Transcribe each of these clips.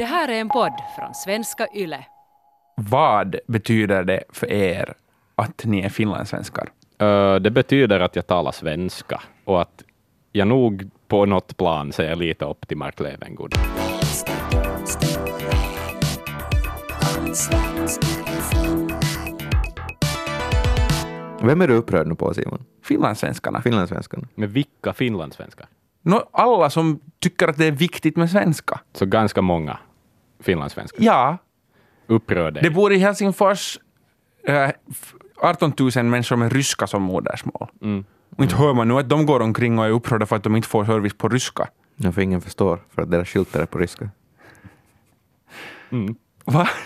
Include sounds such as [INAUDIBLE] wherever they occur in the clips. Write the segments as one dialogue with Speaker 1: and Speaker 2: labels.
Speaker 1: Det här är en podd från svenska YLE.
Speaker 2: Vad betyder det för er att ni är finlandssvenskar?
Speaker 3: Uh, det betyder att jag talar svenska och att jag nog på något plan ser lite upp till Mark Levengood.
Speaker 4: Vem är du upprörd nu på Simon?
Speaker 2: Finlandssvenskarna.
Speaker 4: Finlandssvenskarna?
Speaker 3: Med vilka finlandssvenskar?
Speaker 2: Nå, alla som tycker att det är viktigt med svenska.
Speaker 3: Så ganska många finlandssvenskar.
Speaker 2: Ja,
Speaker 3: Upprör dig.
Speaker 2: det bor i Helsingfors eh, 18 000 människor med ryska som modersmål.
Speaker 3: Mm.
Speaker 2: Och inte hör man nu att de går omkring och är upprörda för att de inte får service på ryska.
Speaker 4: Ja, för ingen förstår, för att deras skyltar är på ryska.
Speaker 3: Mm.
Speaker 2: Va? [LAUGHS]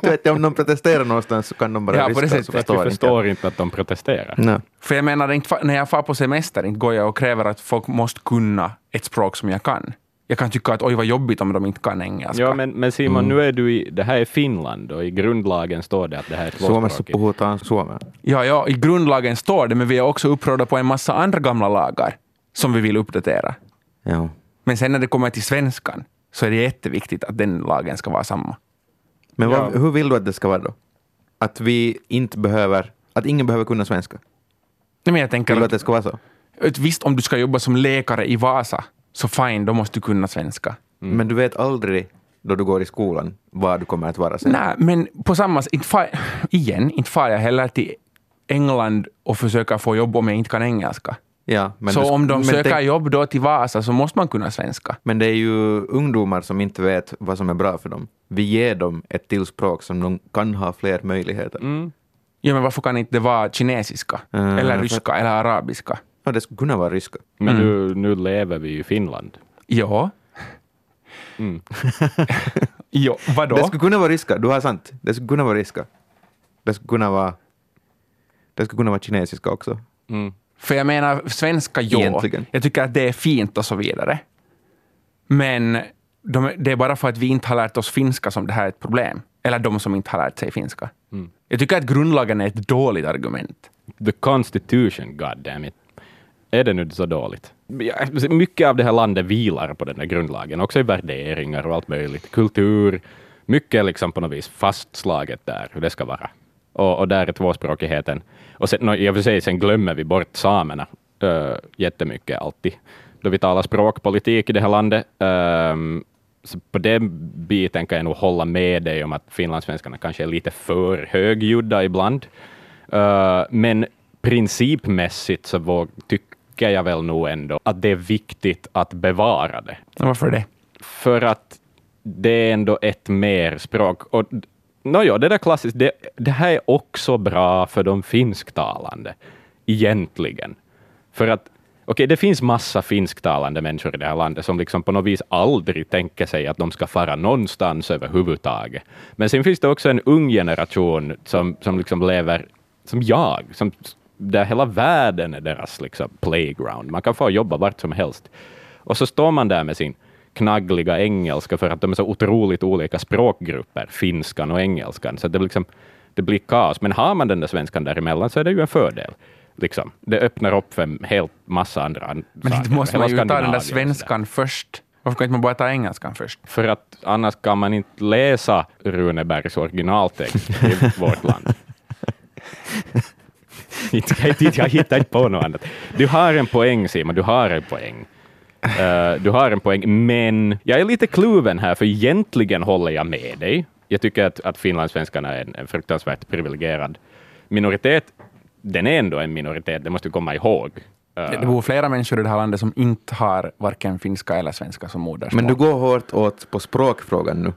Speaker 4: Du vet, om de protesterar någonstans så kan de bara
Speaker 2: Ja, på det
Speaker 4: ryska,
Speaker 2: sättet.
Speaker 4: förstår
Speaker 3: vi
Speaker 4: inte.
Speaker 3: förstår inte att de protesterar.
Speaker 4: Nej.
Speaker 2: För jag menar, när jag far på semester inte går jag och kräver att folk måste kunna ett språk som jag kan. Jag kan tycka att oj vad jobbigt om de inte kan engelska.
Speaker 3: Ja, men, men Simon,
Speaker 4: Mm.
Speaker 3: nu är du i, det här är Finland och i grundlagen står det att det här är
Speaker 4: Suomessa
Speaker 3: tvåspråkigt.
Speaker 4: puhutaan suomea.
Speaker 2: Ja, ja, i grundlagen står det, men vi är också upprörda på en massa andra gamla lagar som vi vill uppdatera.
Speaker 4: Ja.
Speaker 2: Men sen när det kommer till svenskan så är det jätteviktigt att den lagen ska vara samma.
Speaker 4: Men
Speaker 3: Ja.
Speaker 4: vad, hur vill du att det ska vara då? Att vi inte behöver, att ingen behöver kunna svenska?
Speaker 2: Nej, men jag tänker
Speaker 4: Vill du att
Speaker 2: att,
Speaker 4: det ska vara så?
Speaker 2: att visst, om du ska jobba som läkare i Vasa, så fine, då måste du kunna svenska.
Speaker 4: Men du vet aldrig då du går i skolan vad du kommer att vara sen.
Speaker 2: Nej, men på samma sätt, inte far, igen, inte far jag heller till England och försöker få jobb om jag inte kan engelska.
Speaker 4: Ja, men
Speaker 2: så
Speaker 4: du,
Speaker 2: om de söker
Speaker 4: tänk-
Speaker 2: jobb då till Vasa så måste man kunna svenska.
Speaker 4: Men det är ju ungdomar som inte vet vad som är bra för dem. Vi ger dem ett till språk som de kan ha fler möjligheter.
Speaker 3: Mm.
Speaker 2: Ja, men varför kan inte det vara kinesiska,
Speaker 4: Mm,
Speaker 2: eller ryska, eller arabiska?
Speaker 4: Ja, det skulle kunna vara ryska.
Speaker 3: Men nu, nu lever vi i Finland.
Speaker 2: Ja.
Speaker 3: Mm. [LAUGHS]
Speaker 2: Jo, vadå?
Speaker 4: Det skulle kunna vara ryska, du har sant. Det skulle kunna vara ryska. Det skulle kunna vara, det skulle kunna vara kinesiska också.
Speaker 3: Mm.
Speaker 2: För jag menar, svenska, jo.
Speaker 4: Egentligen.
Speaker 2: Jag tycker att det är fint och så vidare. Men de, det är bara för att vi inte har lärt oss finska som det här är ett problem. Eller de som inte har lärt sig finska.
Speaker 3: Mm.
Speaker 2: Jag tycker att grundlagen är ett dåligt argument.
Speaker 3: The constitution, god damn it. Är det nu så dåligt? Mycket av det här landet vilar på den där grundlagen, också i värderingar och allt möjligt. Kultur, mycket är liksom på något vis fastslaget där, hur det ska vara. Och, och där är tvåspråkigheten. Och sen, no, i och för sig, sen glömmer vi bort samerna uh, jättemycket alltid, då vi talar språkpolitik i det här landet. Ehm, så på den biten kan jag nog hålla med dig om att finlandssvenskarna kanske är lite för högljudda ibland. Uh, men principmässigt så våg, tycker jag väl nog ändå att det är viktigt att bevara det.
Speaker 2: Varför det?
Speaker 3: För att det är ändå ett mer språk. Och Nåja, det där klassiskt, det, det här är också bra för de finsktalande, egentligen. För att, okej, det finns massa finsktalande människor i det här landet som liksom på något vis aldrig tänker sig att de ska fara någonstans överhuvudtaget. Men sen finns det också en ung generation som, som liksom lever som jag, som, där hela världen är deras liksom playground. Man kan få jobba vart som helst. Och så står man där med sin knaggliga engelska för att de är så otroligt olika språkgrupper, finskan och engelskan, så det, liksom, det blir kaos. Men har man den där svenskan däremellan så är det ju en fördel. Liksom. Det öppnar upp för en helt massa andra an-
Speaker 2: Men inte måste man ju ta den där svenskan först. Varför kan inte man bara ta engelskan först?
Speaker 3: För att annars kan man inte läsa Runebergs originaltext i vårt land. [LAUGHS] [LAUGHS] Inte- inte- jag hittar inte på något annat. Du har en poäng Simon, du har en poäng. Eh, du har en poäng, men jag är lite kluven här, för egentligen håller jag med dig. Jag tycker att, att finlandssvenskarna är en, en fruktansvärt privilegierad minoritet. Den är ändå en minoritet, det måste du komma ihåg. Eh,
Speaker 2: Det bor flera människor i det här landet som inte har varken finska eller svenska som modersmål.
Speaker 4: Men du går hårt åt på språkfrågan nu.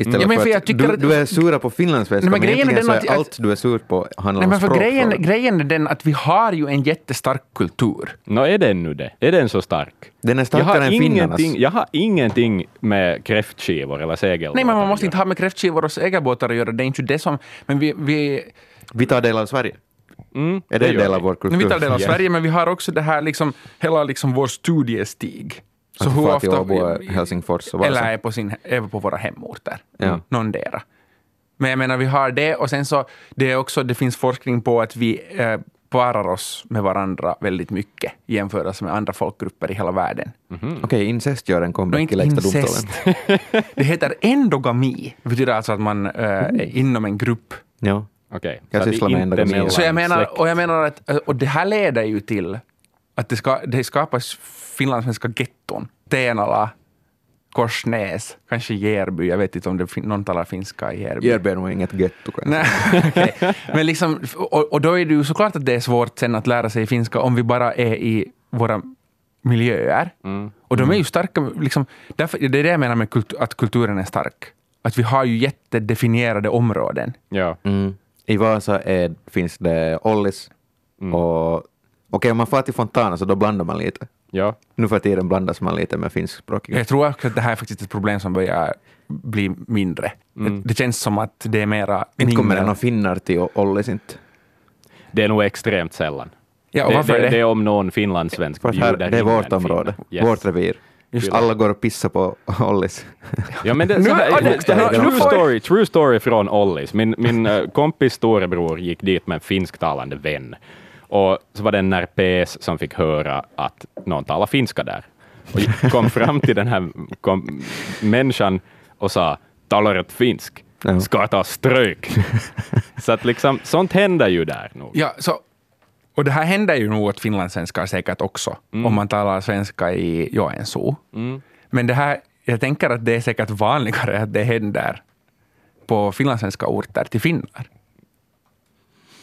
Speaker 4: Istället
Speaker 2: Ja, men
Speaker 4: för,
Speaker 2: för jag
Speaker 4: att
Speaker 2: tycker
Speaker 4: du,
Speaker 2: att-
Speaker 4: du är sura på finlandssvenska,
Speaker 2: Nej, men
Speaker 4: men,
Speaker 2: grejen är
Speaker 4: så är
Speaker 2: att-
Speaker 4: allt du är sur på handlar
Speaker 2: Nej,
Speaker 4: om
Speaker 2: men för grejen,
Speaker 4: språkfrågan.
Speaker 2: grejen är den att vi har ju en jättestark kultur.
Speaker 3: Nå, är den nu det? Är den så stark?
Speaker 4: Den är
Speaker 3: Jag
Speaker 4: starkare
Speaker 3: har,
Speaker 4: än finnarnas.
Speaker 3: ingenting, jag har ingenting med kräftskivor eller segelbåtar
Speaker 2: Nej, men man måste inte ha med kräftskivor och segelbåtar att göra. Det är inte det som... Men vi, vi,
Speaker 4: Vi tar del av Sverige.
Speaker 3: Mm,
Speaker 4: Är det en
Speaker 3: gör
Speaker 4: del
Speaker 3: vi.
Speaker 4: av vår kultur?
Speaker 2: vi tar del av. Sverige, men vi har också det här liksom, hela liksom vår studiestig.
Speaker 4: Så fara till Åbo, Helsingfors och Vasa.
Speaker 2: Eller är på, sin, är på våra hemorter.
Speaker 4: Ja.
Speaker 2: Någondera. Men jag menar, vi har det och sen så, det är också, det finns forskning på att vi eh, parar oss med varandra väldigt mycket i jämförelse med andra folkgrupper i hela världen.
Speaker 4: Okej, incest gör en
Speaker 2: No,
Speaker 4: comeback
Speaker 2: inte
Speaker 4: i Lägsta
Speaker 2: incest.
Speaker 4: domstolen. [LAUGHS]
Speaker 2: det heter endogami. Det betyder alltså att man eh, är inom en grupp.
Speaker 4: Ja.
Speaker 3: Okej.
Speaker 4: Jag
Speaker 3: så att
Speaker 4: sysslar
Speaker 3: det
Speaker 4: med
Speaker 3: inte
Speaker 4: endogami.
Speaker 2: Så jag menar, och jag menar att, och det här leder ju till att det, ska, det skapas finlandssvenska getton. Tenala, Korsnäs, kanske Järby. Jag vet inte om det fin- någon talar finska i Järby.
Speaker 4: Järby är nog inget getto kanske.
Speaker 2: Nej, [LAUGHS] okej. Men liksom, och, och då är det ju såklart att det är svårt sen att lära sig finska om vi bara är i våra miljöer.
Speaker 3: Mm.
Speaker 2: Och de är ju starka, liksom, därför, det är det jag menar med kult, att kulturen är stark. Att vi har ju jättedefinierade områden.
Speaker 3: Ja.
Speaker 4: Mm. I Vasa är, finns det Ollis
Speaker 3: Mm.
Speaker 4: och okej, om man far till Fontana så då blandar man lite.
Speaker 3: ja.
Speaker 4: Nu för tiden blandas man lite med finskspråkiga.
Speaker 2: Jag tror också att det här är faktiskt ett problem som börjar bli mindre.
Speaker 3: Mm.
Speaker 2: Det, det känns som att det är mera...
Speaker 4: Inte kommer det några finnar till Ollis inte.
Speaker 3: Det är nog extremt sällan.
Speaker 2: Ja, och
Speaker 3: det,
Speaker 2: varför
Speaker 3: det,
Speaker 2: är det?
Speaker 3: det är om någon finlandssvensk
Speaker 4: att här,
Speaker 3: bjuder
Speaker 4: det är vårt område.
Speaker 3: Yes.
Speaker 4: vårt revir.
Speaker 2: Just
Speaker 4: Alla går och pissar på Ollis.
Speaker 3: Ja, men det,
Speaker 2: Nu-
Speaker 3: här,
Speaker 2: det-
Speaker 3: det, här,
Speaker 2: det-
Speaker 3: true, story, true story från Ollis. Min, min eh, kompis storebror gick dit med en finsktalande vän. Och så var det en närpes som fick höra att någon talar finska där. Och kom fram till den här kom, människan och sa talar ett finsk, ska ta stryk. [LAUGHS] så att liksom, sånt händer ju där nog.
Speaker 2: Ja, så, och det här händer ju nog åt finlandssvenskar säkert också, om man talar svenska i Joensuu.
Speaker 3: Mm.
Speaker 2: Men det här, jag tänker att det är säkert vanligare att det händer på finlandssvenska orter till finnar.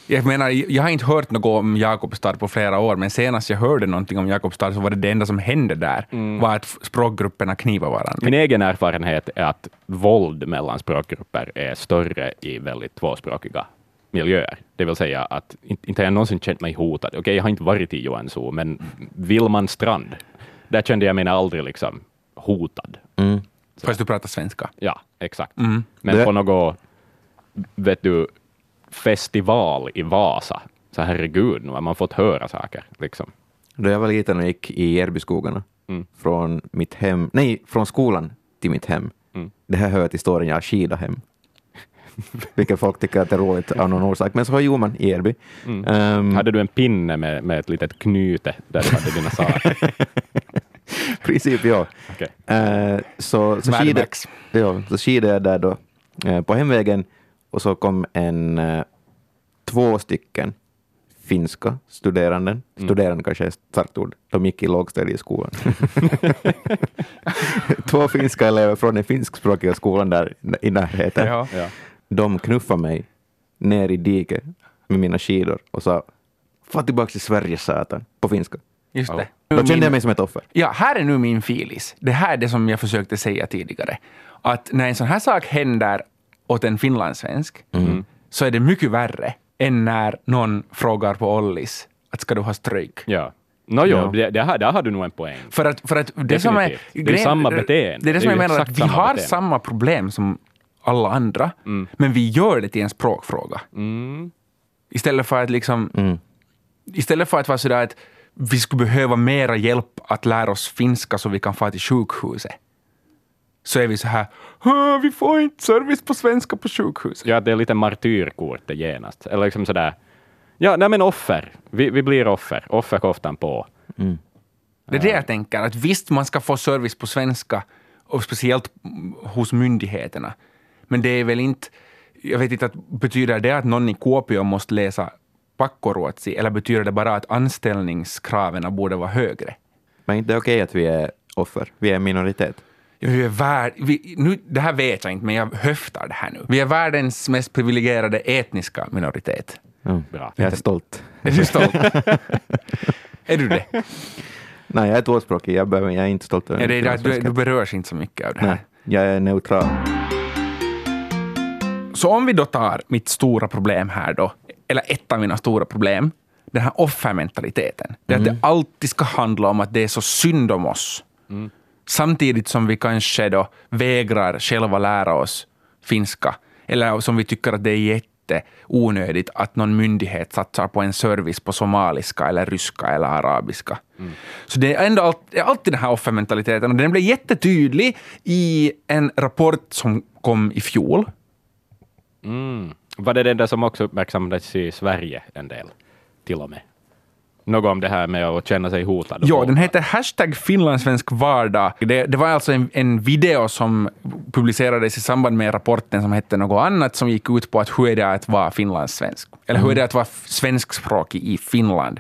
Speaker 2: Jag menar, jag har inte hört något om Jakobstad på flera år, men senast jag hörde någonting om Jakobstad så var det det enda som hände där, var att språkgrupperna knivar varandra.
Speaker 3: Min egen erfarenhet är att våld mellan språkgrupper är större i väldigt tvåspråkiga miljöer. Det vill säga att inte, har jag någonsin känt mig hotad. Okej, jag har inte varit i Joensuu, men Vilman strand, där kände jag mig aldrig liksom hotad.
Speaker 4: Mm.
Speaker 2: Fast du pratar svenska.
Speaker 3: Ja, exakt.
Speaker 2: Mm.
Speaker 3: Men
Speaker 4: Det-
Speaker 3: på något, vet du, festival i Vasa, så herregud, nu har man fått höra saker. Liksom.
Speaker 4: Då jag var liten och gick i Järbyskogarna,
Speaker 3: Mm.
Speaker 4: från mitt hem, nej, från skolan till mitt hem.
Speaker 3: Mm.
Speaker 4: Det här hör till storyn, jag har skida hem. [LAUGHS] Vilket folk tycker att det är roligt av någon orsak, men så gjorde man i Järby.
Speaker 3: Mm.
Speaker 4: Ehm,
Speaker 3: Hade du en pinne med, med ett litet knyte där du hade dina saker? [LAUGHS]
Speaker 4: princip, ja.
Speaker 3: Okej.
Speaker 4: Eh, så, så,
Speaker 2: Mad
Speaker 4: skidade, ja, så skidade jag där då eh, på hemvägen och så kom en, eh, två stycken finska studeranden. Studerande kanske är ett starkt ord. De gick i lågstadieskolan. [LAUGHS] två finska elever från den finskspråkiga skolan där i närheten.
Speaker 2: Ja.
Speaker 3: Ja.
Speaker 4: De knuffade mig ner i diket med mina skidor och sa Få tillbaka till Sverige satan, på finska.
Speaker 2: Just det.
Speaker 4: Då kände jag mig som ett offer.
Speaker 2: Ja, här är nu min filis. Det här är det som jag försökte säga tidigare. Att när en sån här sak händer åt en finlandssvensk, så är det mycket värre än när någon frågar på Ollis att ska du ha stryk?
Speaker 3: Ja. No, jo,
Speaker 4: Ja.
Speaker 3: det, det här, där har du nog en poäng.
Speaker 2: För att, för att det som är...
Speaker 3: Definitivt. Det är samma beteende.
Speaker 2: Det är det som
Speaker 3: Det är
Speaker 2: jag menar, att vi
Speaker 3: samma
Speaker 2: har
Speaker 3: beteende.
Speaker 2: samma problem som alla andra, men vi gör det till en språkfråga.
Speaker 3: Mm.
Speaker 2: Istället för att liksom...
Speaker 4: Mm.
Speaker 2: Istället för att vara sådär att vi skulle behöva mera hjälp att lära oss finska så vi kan få till sjukhuset. Så är vi så här, "Ah, vi får inte service på svenska på sjukhuset.
Speaker 3: Ja, det är lite martyrkortet genast. Eller liksom sådär, ja, nej men offer. Vi, vi blir offer. Offerkoftan på.
Speaker 4: Mm.
Speaker 2: Det är det jag tänker, att visst man ska få service på svenska, och speciellt hos myndigheterna. Men det är väl inte, jag vet inte, att, betyder det att någon i Kuopio måste läsa pakkoruotsi, eller betyder det bara att anställningskraven borde vara högre?
Speaker 4: Men inte det är okej att vi är offer. Vi är en minoritet.
Speaker 2: Vi är värld, vi, nu, det här vet jag inte, men jag höftar det här nu. Vi är världens mest privilegierade etniska minoritet.
Speaker 4: Mm.
Speaker 3: Bra.
Speaker 4: Jag är stolt.
Speaker 2: Är du stolt? [LAUGHS] är du det?
Speaker 4: Nej, jag är tvåspråkig. Jag, behöver, jag är inte stolt över
Speaker 2: Ja, det är du, du berörs inte så mycket av det här.
Speaker 4: Nej, jag är neutral.
Speaker 2: Så om vi då tar mitt stora problem här då, eller ett av mina stora problem, den här offermentaliteten. Det är att det alltid ska handla om att det är så synd om oss. Samtidigt som vi kanske då vägrar själva lära oss finska, eller som vi tycker att det är jätteonödigt att någon myndighet satsar på en service på somaliska, eller ryska eller arabiska. Så det är ändå allt, det är alltid den här offermentaliteten, och den blev jättetydlig i en rapport som kom i fjol,
Speaker 3: Mm. Var det den där som också uppmärksammades i Sverige en del? till och med. Något om det här med att känna sig hotad.
Speaker 2: Ja, den heter hashtag finlandssvensk vardag. Det, det var alltså en, en video som publicerades i samband med rapporten som hette något annat som gick ut på att hur är det att vara finlandssvensk? Eller hur är det att vara svenskspråkig i Finland?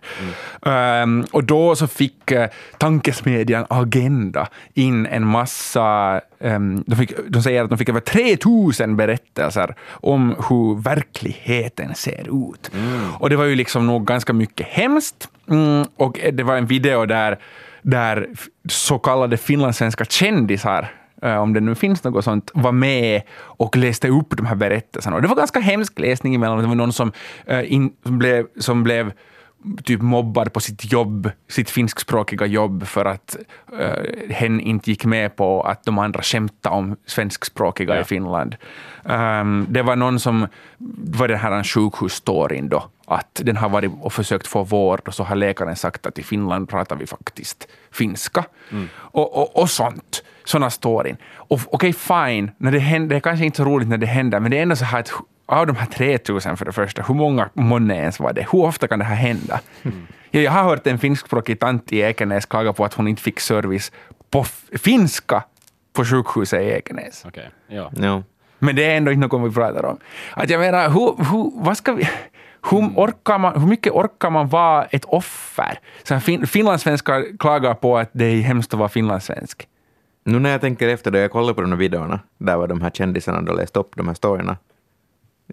Speaker 2: Um, och då så fick uh, tankesmedjan Agenda in en massa um, de, fick, de säger att de fick över 3000 berättelser om hur verkligheten ser ut. Och det var ju liksom nog ganska mycket hemskt. Mm, och det var en video där, där så kallade finlandssvenska kändisar eh, om det nu finns något sånt, var med och läste upp de här berättelserna. Och det var ganska hemsk läsning emellanåt, Det var någon som, eh, in, som, blev, som blev typ mobbad på sitt jobb, sitt finskspråkiga jobb, för att uh, hen inte gick med på att de andra skämtade om svenskspråkiga
Speaker 3: Ja.
Speaker 2: i Finland. Um, det var någon som, var den här sjukhusstoryn då, att den har varit och försökt få vård och så har läkaren sagt att i Finland pratar vi faktiskt finska. Och, och, och sånt. Sådana storyn. Okej, fine, när det, händer, det är kanske inte så roligt när det händer, men det är ändå så här att av de här 3000 för det första, hur många månne ens var det? Hur ofta kan det här hända? Ja, jag har hört en finskspråkig tant i Ekenäs klaga på att hon inte fick service på finska på sjukhuset i Ekenäs.
Speaker 3: Okej, ja.
Speaker 4: Ja.
Speaker 2: Men det är ändå inte något vi pratar om. Att jag menar, hur, hur, vad ska vi, hur, orkar man, hur mycket orkar man vara ett offer? Så fin, finlandssvenskar klagar på att det är hemskt att vara finlandssvensk.
Speaker 4: Nu när jag tänker efter, då jag kollade på de här videorna, där var de här kändisarna då läste upp de här storyna.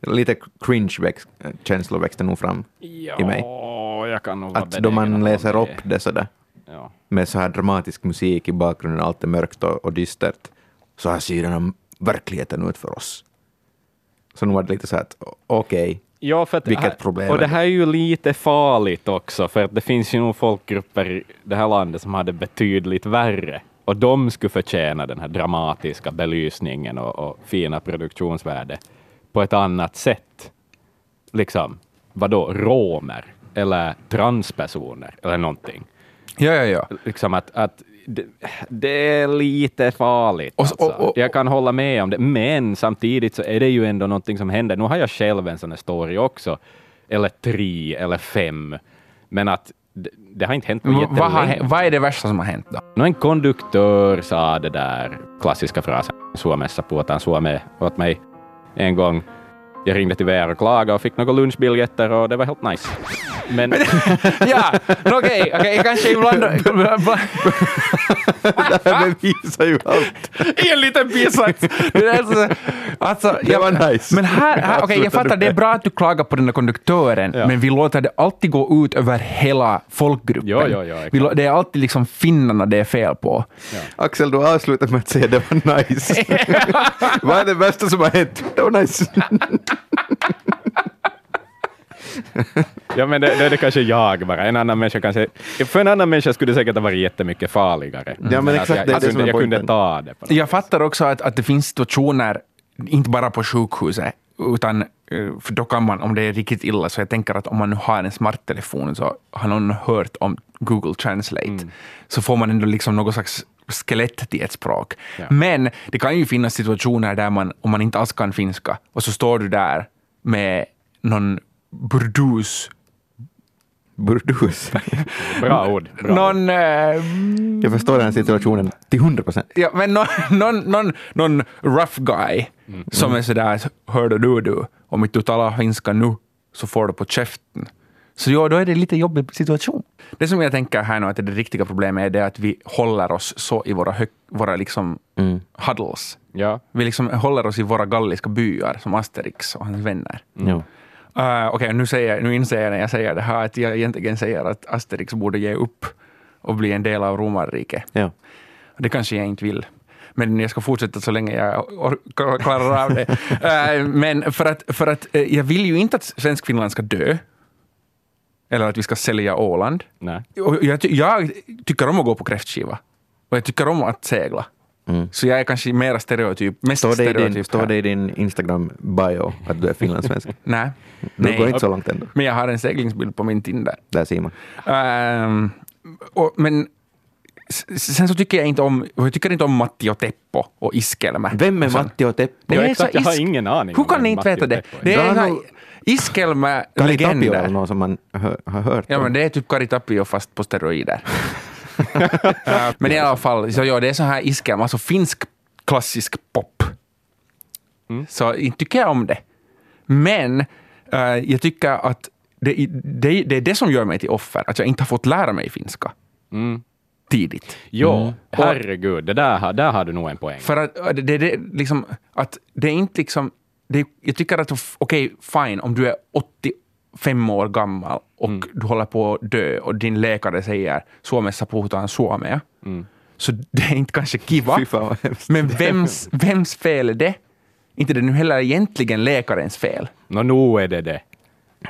Speaker 4: Lite cringe-känslor växte nog fram i mig.
Speaker 3: Ja, jag kan nog
Speaker 4: Att då man läser upp det sådär,
Speaker 3: Ja.
Speaker 4: med så här dramatisk musik i bakgrunden, allt är mörkt och, och dystert, så här ser den här verkligheten ut för oss. Så nu var det lite så här att okej,
Speaker 3: Ja, för att
Speaker 4: Vilket problem
Speaker 3: Och det här är ju lite farligt också, för att det finns ju nog folkgrupper i det här landet som har det betydligt värre. Och de skulle förtjäna den här dramatiska belysningen och, och fina produktionsvärde på ett annat sätt. Liksom, vadå, romer eller transpersoner eller någonting.
Speaker 2: Ja, ja, ja.
Speaker 3: Liksom att, att det, det är lite farligt. Alltså.
Speaker 2: och- och-
Speaker 3: jag kan hålla med om det, men samtidigt så är det ju ändå någonting som händer. Nu har jag själv en sån här story också, eller tre eller fem, men att det, det har inte hänt på
Speaker 2: V- Vad, har,
Speaker 3: jättelänge.
Speaker 2: vad är det värsta som har hänt då?
Speaker 3: No, en konduktör sa det där klassiska frasen, Suomessa puhutaan suomea åt mig en gång. Jag ringde till VR och klagade och fick några lunchbiljetter och det var helt nice. Men, [LAUGHS]
Speaker 2: ja, no, okej, okej, kanske ibland...
Speaker 4: det här bevisar ju allt.
Speaker 2: I [LAUGHS] en liten bisats. Det, är alltså, alltså,
Speaker 4: Det var nice.
Speaker 2: Men här, här okej, jag fattar, det är bra att du klagar på den där konduktören,
Speaker 3: Ja.
Speaker 2: men vi låter det alltid gå ut över hela folkgruppen.
Speaker 3: Ja, ja, ja,
Speaker 2: vi, det är alltid liksom finnarna det är fel på.
Speaker 4: Axel, du avslutar med att säga det var nice. [LAUGHS] Vad är det bästa som har hänt? Det var nice. [LAUGHS]
Speaker 3: Ja, men det, det är det kanske jag bara. En annan människa kanske... För en annan människa skulle det säkert ha varit jättemycket farligare.
Speaker 4: Ja, men
Speaker 3: att
Speaker 4: exakt,
Speaker 3: jag,
Speaker 4: det är
Speaker 3: jag,
Speaker 4: det
Speaker 3: kunde,
Speaker 4: är
Speaker 3: jag kunde ta det. På något.
Speaker 2: Jag fattar också att, att det finns situationer, inte bara på sjukhuset, utan eh, för då kan man, om det är riktigt illa, så jag tänker att om man nu har en smarttelefon så har någon hört om Google Translate, så får man ändå liksom något slags skelett till ett språk.
Speaker 3: Ja.
Speaker 2: Men det kan ju finnas situationer där man, om man inte alls kan finska, och så står du där med någon burdus,
Speaker 4: Burdus. [LAUGHS]
Speaker 3: Bra ord. Bra ord.
Speaker 2: någon eh,
Speaker 4: Jag förstår den situationen till hundra procent.
Speaker 2: Ja, men någon, någon, någon, någon rough guy som är sådär, hörde du du, om inte du talar finska nu så får du på käften. Så ja, då är det en lite jobbig situation. Det som jag tänker här nu att det riktiga problemet är det att vi håller oss så i våra, hög, våra liksom huddles.
Speaker 3: Ja.
Speaker 2: Vi liksom håller oss i våra galliska byar som Asterix och hans vänner.
Speaker 4: Ja.
Speaker 2: Uh, Okej, nu, säger- nu inser jag när jag säger det här att jag egentligen säger att Asterix borde ge upp och bli en del av romarriket.
Speaker 4: Ja.
Speaker 2: Det kanske jag inte vill. Men jag ska fortsätta så länge jag klarar av det. Eh, [LAUGHS] Men för att, för att eh, jag vill ju inte att Svenskfinland ska dö. Eller att vi ska sälja Åland.
Speaker 3: Nej.
Speaker 2: Jag, jag tycker om att gå på kräftskiva. Och jag tycker om att segla.
Speaker 4: Mm.
Speaker 2: Så jag är kanske mera stereotyp, mest
Speaker 4: Står det, i din,
Speaker 2: stereotyp
Speaker 4: står det i din Instagram-bio att du är finlandssvensk? [LAUGHS]
Speaker 2: Nej.
Speaker 4: Du går
Speaker 2: Nej.
Speaker 4: inte så långt ändå.
Speaker 2: Men jag har en seglingsbild på min Tinder.
Speaker 4: Där ser man.
Speaker 2: Ehm, och, men Sen så tycker jag inte om, jag tycker inte om Matti och Teppo och Iskelmä.
Speaker 4: Vem är
Speaker 2: Och så-
Speaker 4: Matti och Teppo?
Speaker 2: Det
Speaker 3: Ja,
Speaker 2: är
Speaker 3: exakt,
Speaker 2: så
Speaker 3: jag har ingen aning
Speaker 2: Hur kan ni inte veta det? Det är
Speaker 4: har
Speaker 2: så här
Speaker 4: nog-
Speaker 2: Iskelmä
Speaker 4: Kari Tapio är någon som man hör, har hört
Speaker 2: Ja, men det är typ Kari Tapio fast på steroider. [LAUGHS] Men i alla fall, så ja, det är så här iskelma, alltså finsk klassisk pop. Så inte tycker jag om det. Men eh, jag tycker att det, det, det är det som gör mig till offer, att jag inte har fått lära mig finska tidigt.
Speaker 3: Jo, herregud, det där, har- där har du nog en poäng.
Speaker 2: För att äh, det, det, liksom, att det är inte liksom... Det, jag tycker att okej, fine, om du är 85 år gammal och du håller på att dö och din läkare säger Suomessa puhutaan suomea, så det är inte kanske kiva. [LAUGHS]
Speaker 4: Fan.
Speaker 2: Men vems, vems fel är det? Inte det nu heller egentligen läkarens fel.
Speaker 3: Nå, nu är det det.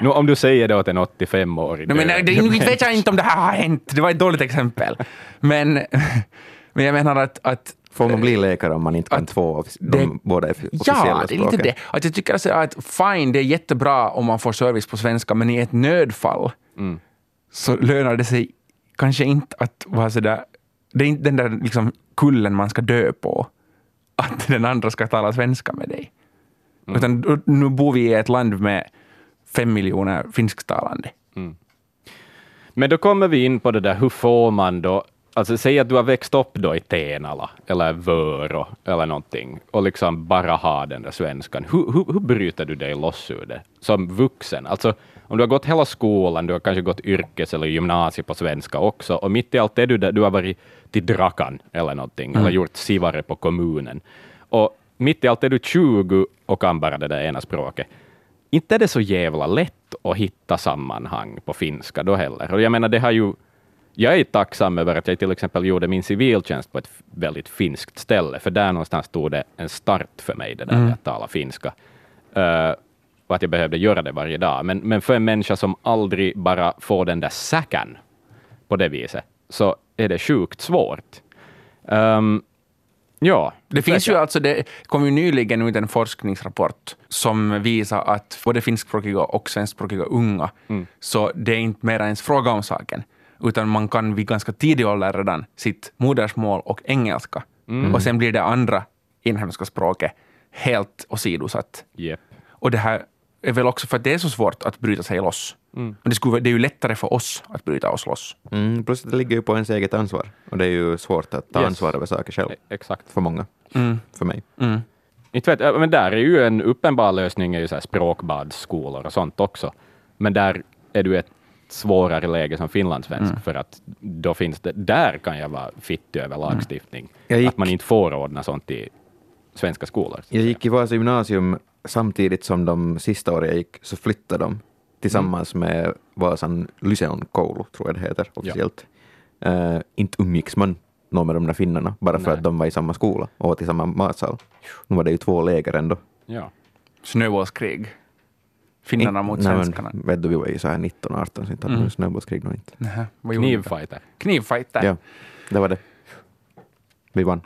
Speaker 3: Nu, om du säger det åt en 85-årig.
Speaker 2: No, men, det, nu vet jag inte om det här har hänt, det var ett dåligt exempel. Men, [LAUGHS] men jag menar att, att
Speaker 4: Får man bli läkare om man inte kan två av de
Speaker 2: det-
Speaker 4: båda officiella
Speaker 2: Ja, det är lite det. Att jag tycker alltså att fine, det är jättebra om man får service på svenska, men i ett nödfall så lönar det sig kanske inte att vara sådär... Det är inte den där liksom kullen man ska dö på, att den andra ska tala svenska med dig. Utan då- nu bor vi i ett land med fem miljoner finsktalande.
Speaker 3: Men då kommer vi in på det där, hur får man då, alltså säg att du har växt upp då i Tenala eller Vörå eller någonting och liksom bara har den där svenskan. Hur, hur, hur bryter du dig loss ur det som vuxen? Alltså om du har gått hela skolan, du har kanske gått yrkes eller gymnasiet på svenska också och mitt i allt är du där, du har varit till Drakan eller någonting eller gjort sivare på kommunen. Och mitt i allt är du 20 och kan bara det där ena språket inte är det så jävla lätt att hitta sammanhang på finska då heller. Och jag menar, det har ju... Jag är tacksam över att jag till exempel gjorde min civiltjänst på ett väldigt finskt ställe, för där någonstans stod det en start för mig, det där med att tala finska. Eh, och att jag behövde göra det varje dag. Men, men för en människa som aldrig bara får den där säcken på det viset, så är det sjukt svårt. Ehm, ja,
Speaker 2: Det finns ju alltså, det kom ju nyligen ut en forskningsrapport som visar att både finskspråkiga och svenskspråkiga unga, så det är inte mer ens fråga om saken, utan man kan vid ganska tidig ålder redan sitt modersmål och engelska. Och sen blir det andra inhemska språket helt åsidosatt.
Speaker 3: Yep.
Speaker 2: Och det här är väl också för att det är så svårt att bryta sig loss. Men det, skulle, det är ju lättare för oss att bryta oss loss.
Speaker 4: Mm, plus det ligger ju på ens eget ansvar. Och det är ju svårt att ta
Speaker 3: Yes.
Speaker 4: ansvar över saker själv.
Speaker 3: E- Exakt.
Speaker 4: För många. För mig.
Speaker 3: Inte vet, jag, men där är ju en uppenbar lösning är ju så här språkbadsskolor och sånt också. Men där är du ett svårare läge som finlandssvensk, för att då finns det, där kan jag vara fittig över lagstiftning.
Speaker 4: Jag gick-
Speaker 3: Att man inte får ordna sånt i svenska skolor.
Speaker 4: Jag gick i Vasa gymnasium samtidigt som de sista åren jag gick så flyttade de tillsammans med Vasan Lyseon koulu, tror jag det heter officiellt. Eh, inte umgicks man någon med de där finnarna, bara för
Speaker 3: Nej.
Speaker 4: att de var i samma skola och åt i samma matsal. Nu var det ju två läger ändå.
Speaker 3: Ja.
Speaker 2: Snöbollskrig. Finnarna mot
Speaker 4: Nej, men
Speaker 2: svenskarna.
Speaker 4: Vet du, vi var ju så här 19-18, så inte hade vi snöbollskrig nog inte.
Speaker 2: Nähä, vad gjorde ni då?
Speaker 3: Knivfighter.
Speaker 2: Knivfighter.
Speaker 4: Ja, det var det. Vi vann.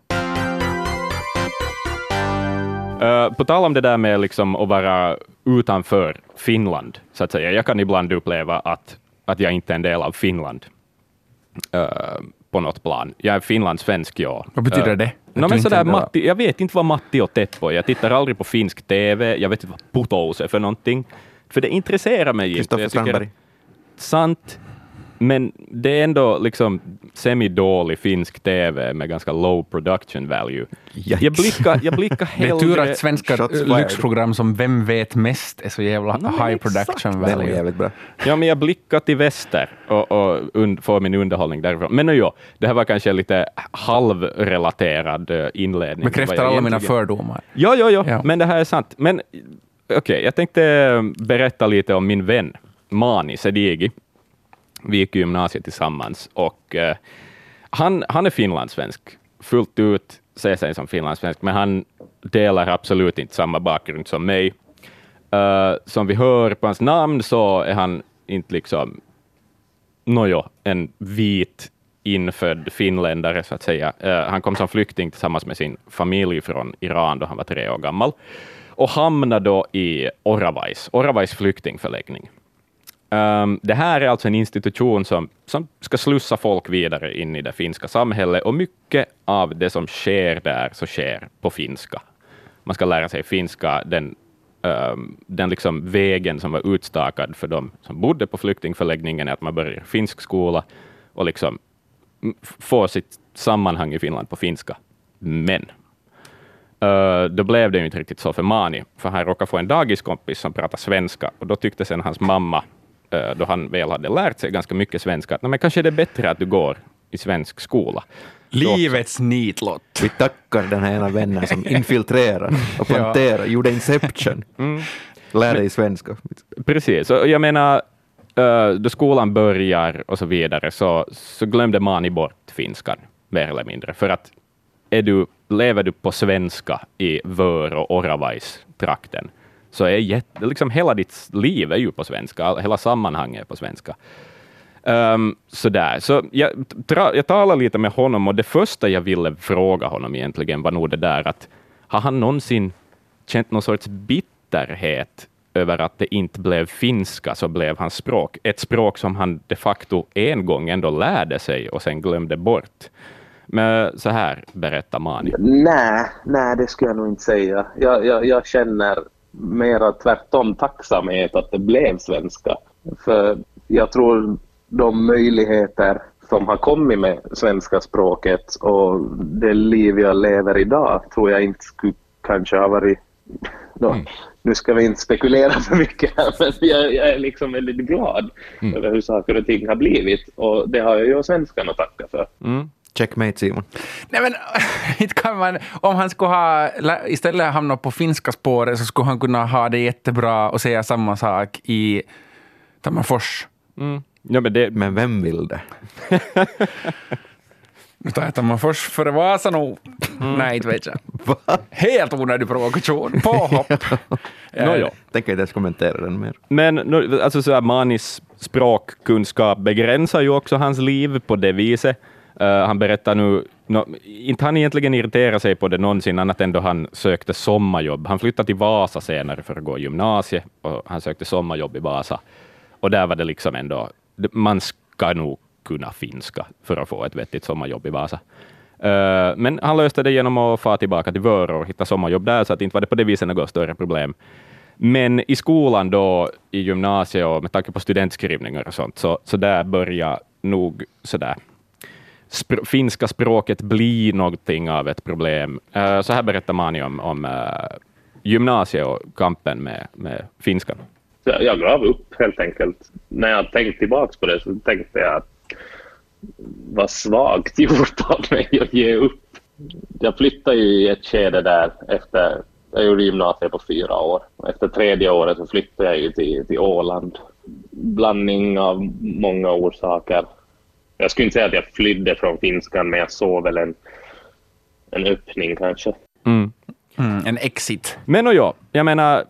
Speaker 3: Uh, på tal om det där med liksom att vara utanför Finland, så att säga. Jag kan ibland uppleva att, att jag inte är en del av Finland uh, på något plan. Jag är finlandssvensk, ja.
Speaker 2: Vad betyder
Speaker 3: Uh,
Speaker 2: det?
Speaker 3: No, men sådär, Matti, jag vet inte vad Matti och Teppo är. Jag tittar aldrig på finsk TV. Jag vet inte vad putous är för någonting. För det intresserar mig inte.
Speaker 4: Kristoffer Strandberg.
Speaker 3: Sant. Men det är ändå liksom semi-dålig finsk TV med ganska low production value.
Speaker 4: Yikes.
Speaker 3: Jag blickar, jag blickar [LAUGHS]
Speaker 2: Det är tur
Speaker 3: hellre...
Speaker 2: att svenska lyxprogram som Vem vet mest är så jävla
Speaker 3: men
Speaker 2: high production
Speaker 4: Det
Speaker 2: value.
Speaker 4: jävligt bra.
Speaker 3: Ja, men jag blickar till väster och, och und, får min underhållning därifrån. Men nu ja, det här var kanske lite halvrelaterad eh, inledning.
Speaker 2: Bekräftar alla mina
Speaker 3: egentligen-
Speaker 2: fördomar.
Speaker 3: Ja, ja, ja,
Speaker 2: Ja.
Speaker 3: men det här är sant. Men okej, jag tänkte eh, berätta lite om min vän Mani Sedigi. Vi gick i gymnasiet tillsammans och uh, han, han är finlandssvensk, fullt ut ser sig som finlandssvensk, men han delar absolut inte samma bakgrund som mig. Uh, som vi hör på hans namn så är han inte liksom nåjo, en vit infödd finländare, så att säga. Uh, han kom som flykting tillsammans med sin familj från Iran då han var tre år gammal och hamnar då i Oravais, Oravais flyktingförläggning. Um, det här är alltså en institution som, som ska slussa folk vidare in i det finska samhället, och mycket av det som sker där så sker på finska. Man ska lära sig finska, den, um, den liksom vägen som var utstakad för de som bodde på flyktingförläggningen är att man börjar finsk skola och liksom får sitt sammanhang i Finland på finska. Men uh, då blev det ju inte riktigt så för Mani, för han råkade få en dagiskompis som pratade svenska, och då tyckte sen hans mamma, uh, då han väl hade lärt sig ganska mycket svenska, att men kanske är det bättre att du går i svensk skola.
Speaker 2: Livets nitlott.
Speaker 4: Vi tackar den här ena vännen som [LAUGHS] infiltrerar och planterar, gjorde Inception. [LAUGHS]
Speaker 3: Mm.
Speaker 4: Lär dig svenska.
Speaker 3: Precis, och jag menar, uh, då skolan börjar och så vidare, så, så glömde Mani bort finskan, mer eller mindre, för att är du, lever du på svenska i Vör och Oravais-trakten, så är jätte, liksom hela ditt liv är ju på svenska, hela sammanhanget är på svenska. Um, sådär. Så jag, tra, jag talade lite med honom och det första jag ville fråga honom egentligen var nog det där att har han någonsin känt någon sorts bitterhet över att det inte blev finska, så blev hans språk ett språk som han de facto en gång ändå lärde sig och sen glömde bort. Men så här berättar Mani.
Speaker 5: Nej, nej det skulle jag nog inte säga. Jag, jag, jag känner mera tvärtom tacksamhet att det blev svenska. För jag tror de möjligheter som har kommit med svenska språket och det liv jag lever idag tror jag inte skulle kanske ha varit... Då, mm. Nu ska vi inte spekulera för mycket här, men jag, jag är liksom väldigt glad mm. över hur saker och ting har blivit och det har jag ju svenskan att tacka för.
Speaker 4: Mm. Checkmate Simon.
Speaker 2: Nej men, [LAUGHS] inte kan man, om han skulle ha istället hamnat på finska spåret så skulle han kunna ha det jättebra och säga samma sak i Tammerfors.
Speaker 3: Mm. Ja, men, det...
Speaker 4: men vem vill det? [LAUGHS]
Speaker 2: Nu tar jag Tammerfors före Vasa nog. Mm. Nej, inte vet jag. Va? Helt onödig provokation. Påhopp.
Speaker 4: no, ja. Tänker inte ens kommentera den mer.
Speaker 3: Men no, alltså, så här, Manis språkkunskap begränsar ju också hans liv på det viset. Eh, han berättar nu, no, inte han egentligen irriterar sig på det någonsin, annat än då han sökte sommarjobb. Han flyttade till Vasa senare för att gå gymnasiet, och han sökte sommarjobb i Vasa. Och där var det liksom ändå man ska nog kunna finska för att få ett vettigt sommarjobb i Vasa. Eh, men han löste det genom att få tillbaka till Vörå och hitta sommarjobb där, så att inte var det på det viset något större problem. Men i skolan då, i gymnasiet och med tanke på studentskrivningar och sånt, så, så där börjar nog sådär spr finska språket bli någonting av ett problem. Uh, så här berättar Mani om, om eh, uh, gymnasiet och kampen med, med finskan
Speaker 5: jag gav upp helt enkelt. När jag tänkte tillbaka på det så tänkte jag att vad svagt [LAUGHS] gjort av mig att ge upp. Jag flyttade ju i ett skede där efter, jag gjorde gymnasiet på fyra år. Efter tredje året så flyttade jag ju till, till Åland. Blandning av många orsaker. Jag skulle inte säga att jag flydde från finskan men jag såg väl en, en öppning kanske.
Speaker 2: Mm. Mm, en exit.
Speaker 3: Men och ja, jag menar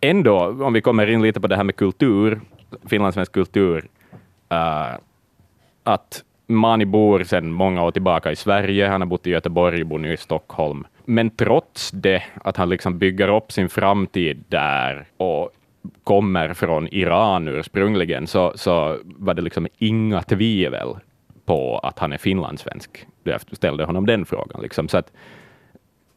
Speaker 3: ändå, om vi kommer in lite på det här med kultur, finlandssvensk kultur, uh, att Mani bor sedan många år tillbaka i Sverige, han har bott i Göteborg, bor nu i Stockholm. Men trots det, att han liksom bygger upp sin framtid där och kommer från Iran ursprungligen, så, så var det liksom inga tvivel på att han är finlandssvensk. Jag ställde honom den frågan. Liksom. Så att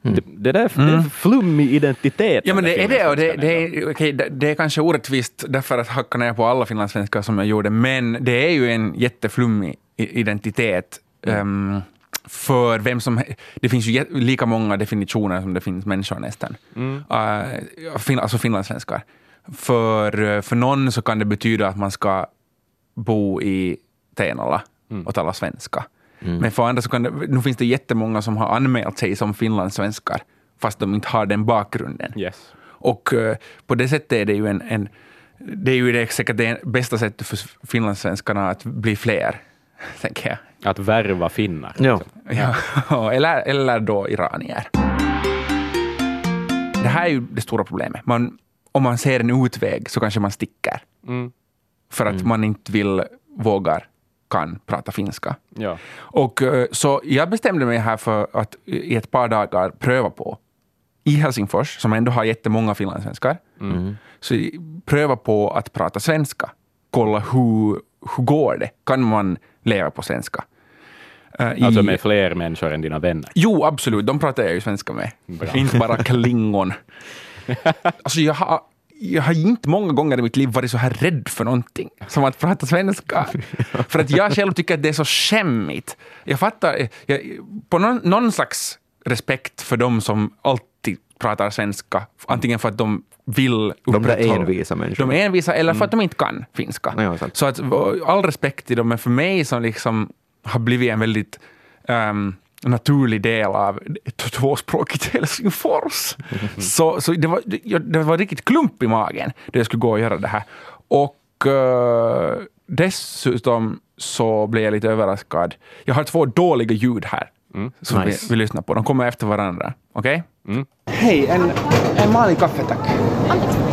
Speaker 3: Mm. Det, det, där mm. det är flummig identitet.
Speaker 2: Ja, men det är det. Och det, det, är, okay, det, det är kanske orättvist därför att hacka ner på alla finlandssvenskar som jag gjorde, men det är ju en jätteflummig identitet. Mm. Um, för vem som... Det finns ju lika många definitioner som det finns människor nästan. Mm. Uh, fin, alltså finlandssvenskar. För, för någon så kan det betyda att man ska bo i Tenala mm. och tala svenska. Mm. Men för andra så kan det, nu finns det jättemånga som har anmält sig som finlandssvenskar, fast de inte har den bakgrunden.
Speaker 3: Yes.
Speaker 2: Och uh, på det sättet är det ju en, en det är ju det säkert det bästa sättet för finlandssvenskarna att bli fler, [LAUGHS] tänker jag.
Speaker 3: Att värva finnar.
Speaker 2: Ja. [LAUGHS] ja. [LAUGHS] eller, eller då iranier. Det här är ju det stora problemet. Man, om man ser en utväg så kanske man sticker. Mm. För att mm. man inte vill, vågar kan prata finska.
Speaker 3: Ja.
Speaker 2: Och, eh, så jag bestämde mig här för att i ett par dagar pröva på i Helsingfors, som ändå har jättemånga finlandssvenskar, mm. så pröva på att prata svenska kolla hur, hur går det? Kan man leva på svenska? I-
Speaker 3: Alltså med fler människor än dina vänner.
Speaker 2: Jo, absolut. De pratar jag ju svenska med.
Speaker 3: Bra.
Speaker 2: Inte bara [LAUGHS] klingon. [LAUGHS] alltså, jag, har, jag har inte många gånger i mitt liv varit så här rädd för någonting som att prata svenska. [LAUGHS] för att jag själv tycker att det är så skämmigt. Jag fattar, jag, på någon, någon slags respekt för de som alltid pratar svenska, antingen för att de vill
Speaker 4: De där
Speaker 2: upprätthålla-
Speaker 4: envisa människorna.
Speaker 2: De är envisa eller för att de inte kan finska.
Speaker 4: Sant.
Speaker 2: Så att, all respekt till dem, men för mig som liksom har blivit en väldigt ehm, naturlig del av tvåspråkigt Helsingfors. [LAUGHS] Så, så det, var, det, det var riktigt klump i magen då jag skulle gå och göra det här. Och eh, dessutom så blev jag lite överraskad. Jag har två dåliga ljud här som
Speaker 4: Nice.
Speaker 2: vi, vi lyssnar på. De kommer efter varandra. Okej?
Speaker 3: Mm.
Speaker 2: Hej, en, en vanlig kaffe tack.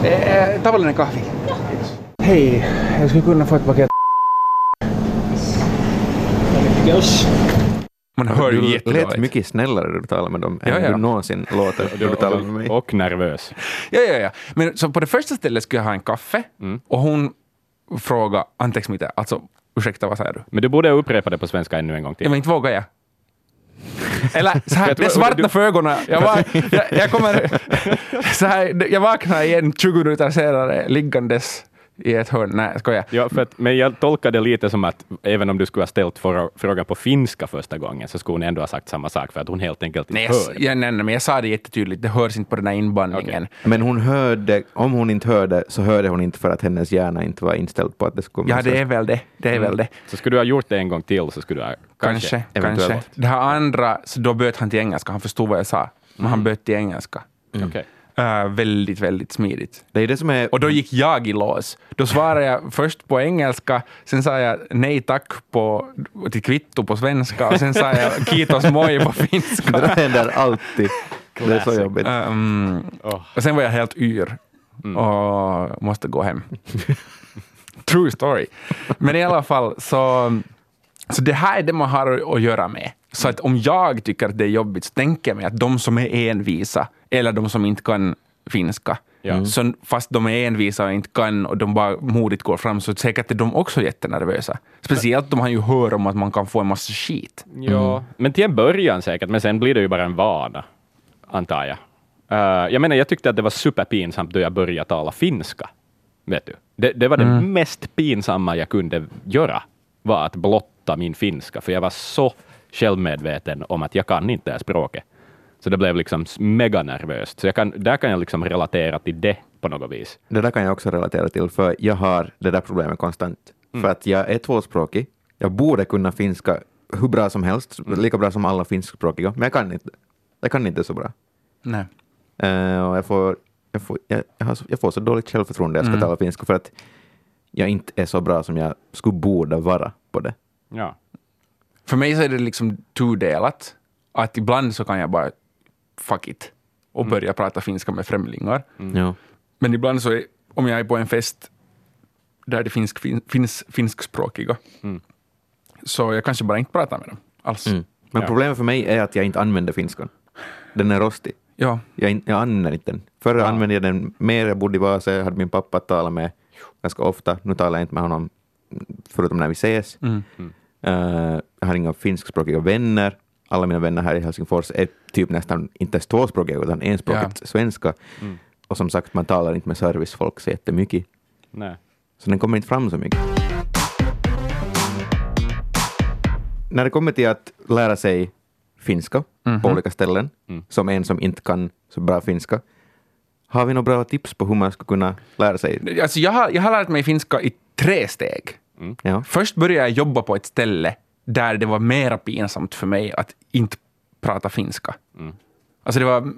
Speaker 2: Eh, tavallinen kahvi. Hej, jag skulle kunna få ett paket. Man hör ju
Speaker 4: du lät
Speaker 2: jättedåligt.
Speaker 4: mycket snällare när du talar med dem
Speaker 2: Ja,
Speaker 4: än
Speaker 2: ja.
Speaker 4: du någonsin låter när du talar med mig.
Speaker 3: Och nervös.
Speaker 2: Ja, ja, ja. Men så på det första stället skulle jag ha en kaffe och hon frågade, mitä, alltså ursäkta vad säger du?
Speaker 3: Men du borde upprepa det på svenska ännu en gång
Speaker 2: Ja,
Speaker 3: till.
Speaker 2: men inte vågar jag. Eller så här, det svartnar för ögonen. Jag, var, jag, jag, kommer, [LAUGHS] så här, jag vaknar igen 20 minuter senare liggandes i ett hörn. Nej, jag skojar.
Speaker 3: Ja, för att, men jag tolkar det lite som att även om du skulle ha ställt för, frågan på finska första gången så skulle hon ändå ha sagt samma sak för att hon helt enkelt
Speaker 2: Nej,
Speaker 3: inte
Speaker 2: jag,
Speaker 3: hör.
Speaker 2: ja, nej, nej, men jag sa det jättetydligt. Det hörs inte på den här inbandningen.
Speaker 4: Men hon hörde, om hon inte hörde, så hörde hon inte för att hennes hjärna inte var inställd på att det skulle komma
Speaker 2: Ja, det är väl det. Det är väl det.
Speaker 3: Så skulle du ha gjort det en gång till så skulle du ha
Speaker 2: Kanske,
Speaker 4: eventuellt.
Speaker 2: kanske. Det här andra, så då böt han till engelska. Han förstod vad jag sa. Men han böt till engelska.
Speaker 3: Okej.
Speaker 2: Eh, väldigt, väldigt smidigt.
Speaker 4: Det är det som är...
Speaker 2: Och då gick jag i lås. Då svarade jag först på engelska, sen sa jag nej tack på, till kvitto på svenska och sen sa jag kiitos moi på
Speaker 4: Det
Speaker 2: finska.
Speaker 4: där händer alltid. Det är så jobbigt.
Speaker 2: Um,
Speaker 3: Åh.
Speaker 2: och sen var jag helt yr och måste gå hem. True story. Men i alla fall, så, så det här är det man har att göra med. Så att om jag tycker att det är jobbigt, så tänker jag mig att de som är envisa, eller de som inte kan finska,
Speaker 3: Ja.
Speaker 2: så fast de är envisa och inte kan och de bara modigt går fram, så säkert är de också jättenervösa. Speciellt om han ju hör om att man kan få en massa skit.
Speaker 3: Ja, men till en början säkert, men sen blir det ju bara en vana, antar jag. Eh, jag menar, jag tyckte att det var superpinsamt då jag började tala finska. Vet du? Det, det var det mest pinsamma jag kunde göra, var att blotta min finska, för jag var så självmedveten om att jag kan inte det här språket. Så det blev liksom mega nervöst. Så jag kan, där kan jag liksom relatera till det på något vis.
Speaker 4: Det där kan jag också relatera till, för jag har det där problemet konstant. För att jag är tvåspråkig. Jag borde kunna finska hur bra som helst, lika bra som alla finskspråkiga, men jag kan inte. Jag kan inte så bra.
Speaker 2: Nej.
Speaker 4: Eh, och jag, får, jag, får, jag, jag, har så, jag får så dåligt självförtroende när jag ska tala finska för att jag inte är så bra som jag skulle borde vara på det.
Speaker 3: Ja.
Speaker 2: För mig så är det liksom tudelat. Att ibland så kan jag bara fuck it och börja prata finska med främlingar.
Speaker 4: Ja.
Speaker 2: Men ibland så är, om jag är på en fest där det finns, fin, finns finskspråkiga, så jag kanske bara inte pratar med dem alls.
Speaker 4: Mm. Men
Speaker 3: Ja.
Speaker 4: problemet för mig är att jag inte använder finskan. Den är rostig.
Speaker 2: Ja,
Speaker 4: Jag, jag använder inte den. Förr använde jag den mer. Jag bodde i Vasa, jag hade min pappa att tala med ganska ofta. Nu talar jag inte med honom förutom när vi ses.
Speaker 2: Mm.
Speaker 4: Eh, jag har inga finskspråkiga vänner. Alla mina vänner här i Helsingfors är typ nästan inte ens tvåspråkiga utan enspråkigt svenska. Och som sagt, man talar inte med servicefolk så jättemycket.
Speaker 3: Nej.
Speaker 4: Så den kommer inte fram så mycket. När det kommer till att lära sig finska på olika ställen, som en som inte kan så bra finska, har vi några bra tips på hur man ska kunna lära sig?
Speaker 2: alltså jag, har, jag har lärt mig finska i tre steg.
Speaker 4: Ja.
Speaker 2: Först började jag jobba på ett ställe där det var mera pinsamt för mig att inte prata finska. Alltså det var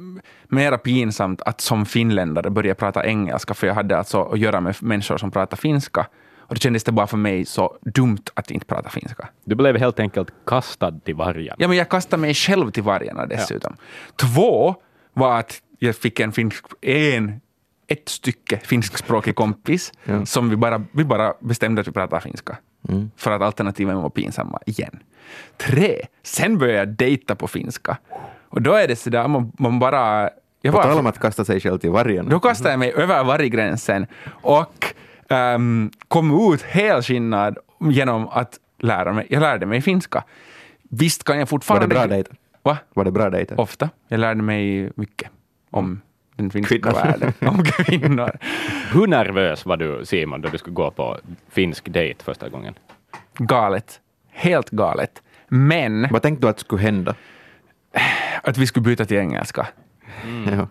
Speaker 2: mera pinsamt att som finländare börja prata engelska, för jag hade alltså att göra med människor som pratar finska. Och då kändes det bara för mig så dumt att inte prata finska.
Speaker 3: Du blev helt enkelt kastad till vargen.
Speaker 2: Ja, men jag kastade mig själv till vargarna dessutom. Två var att jag fick en finsk, en, ett stycke finskspråkig kompis [LAUGHS] som vi bara, vi bara bestämde att vi pratar finska. För att alternativen var pinsamma igen. Tre, sen började jag dejta på finska. Och då är det sådär, man, man bara... Jag
Speaker 4: På
Speaker 2: var-
Speaker 4: tal om att kasta sig själv till vargen.
Speaker 2: då kastade jag mig över varggränsen och um, kom ut helskinnad genom att lära mig. Jag lärde mig finska. Visst kan jag
Speaker 4: Var
Speaker 2: fortfarande...
Speaker 4: det bra dejter?
Speaker 2: Va?
Speaker 4: Var det bra dejter?
Speaker 2: Ofta. Jag lärde mig mycket om den finska
Speaker 4: Kvinnor.
Speaker 2: världen. [LAUGHS] Om kvinnor.
Speaker 3: Hur nervös var du, Simon, då du skulle gå på finsk dejt första gången?
Speaker 2: Galet. Helt galet. Men
Speaker 4: Vad tänkte du att skulle hända?
Speaker 2: att vi skulle byta till engelska.
Speaker 4: Ja.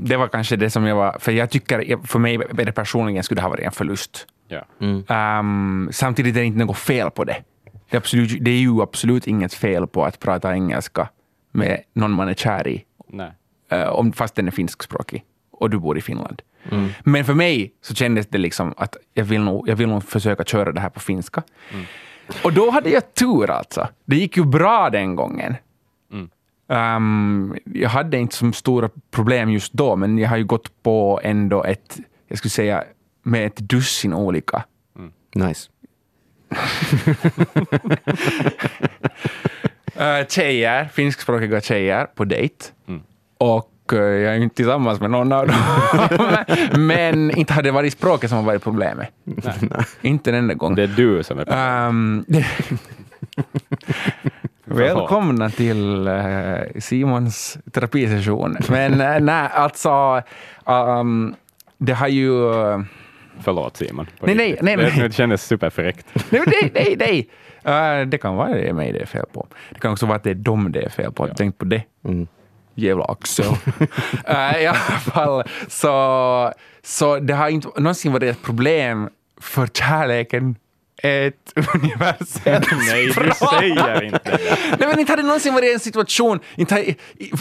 Speaker 2: Det var kanske det som jag var... För jag tycker, för mig det personligen skulle det ha varit en förlust.
Speaker 3: Ja.
Speaker 2: Um, samtidigt är det inte något fel på det. Det är, absolut, det är ju absolut inget fel på att prata engelska med någon man är kär i,
Speaker 3: Nej.
Speaker 2: Uh, om, fast den är finskspråkig och du bor i Finland. Men för mig så kändes det liksom att jag vill nog, jag vill nog försöka köra det här på finska. Och då hade jag tur alltså. Det gick ju bra den gången. Um, jag hade inte så stora problem just då, men jag har ju gått på ändå ett, jag skulle säga, med ett dussin olika
Speaker 4: Nice.
Speaker 2: uh, [LAUGHS] tjejer, finskspråkiga tjejer på dejt. Och eh, jag är inte tillsammans med någon av dem. [LAUGHS] men inte har det varit språket som har varit problemet. inte en enda gång.
Speaker 3: Det är du som är...
Speaker 2: Um, [LAUGHS] Välkomna till eh, Simons terapisession. Men uh, nej, alltså, um, det har ju... eh,
Speaker 3: Förlåt Simon.
Speaker 2: Nej, nej,
Speaker 3: riktigt.
Speaker 2: nej,
Speaker 3: Det-
Speaker 2: nej.
Speaker 3: Det kändes superfräckt. [LAUGHS]
Speaker 2: nej, nej, nej, nej. Eh, det kan vara det mig det är fel på. Det kan också vara att det är dem det är fel på. Ja. Tänk på det.
Speaker 4: Mm.
Speaker 2: Jävla Axel. Eh, [LAUGHS] I alla fall, så, så det har inte någonsin varit ett problem för kärleken är ett [LAUGHS] universellt [LAUGHS]
Speaker 3: Nej, du säger inte det.
Speaker 2: Nej, men inte hade det någonsin varit en situation, inte,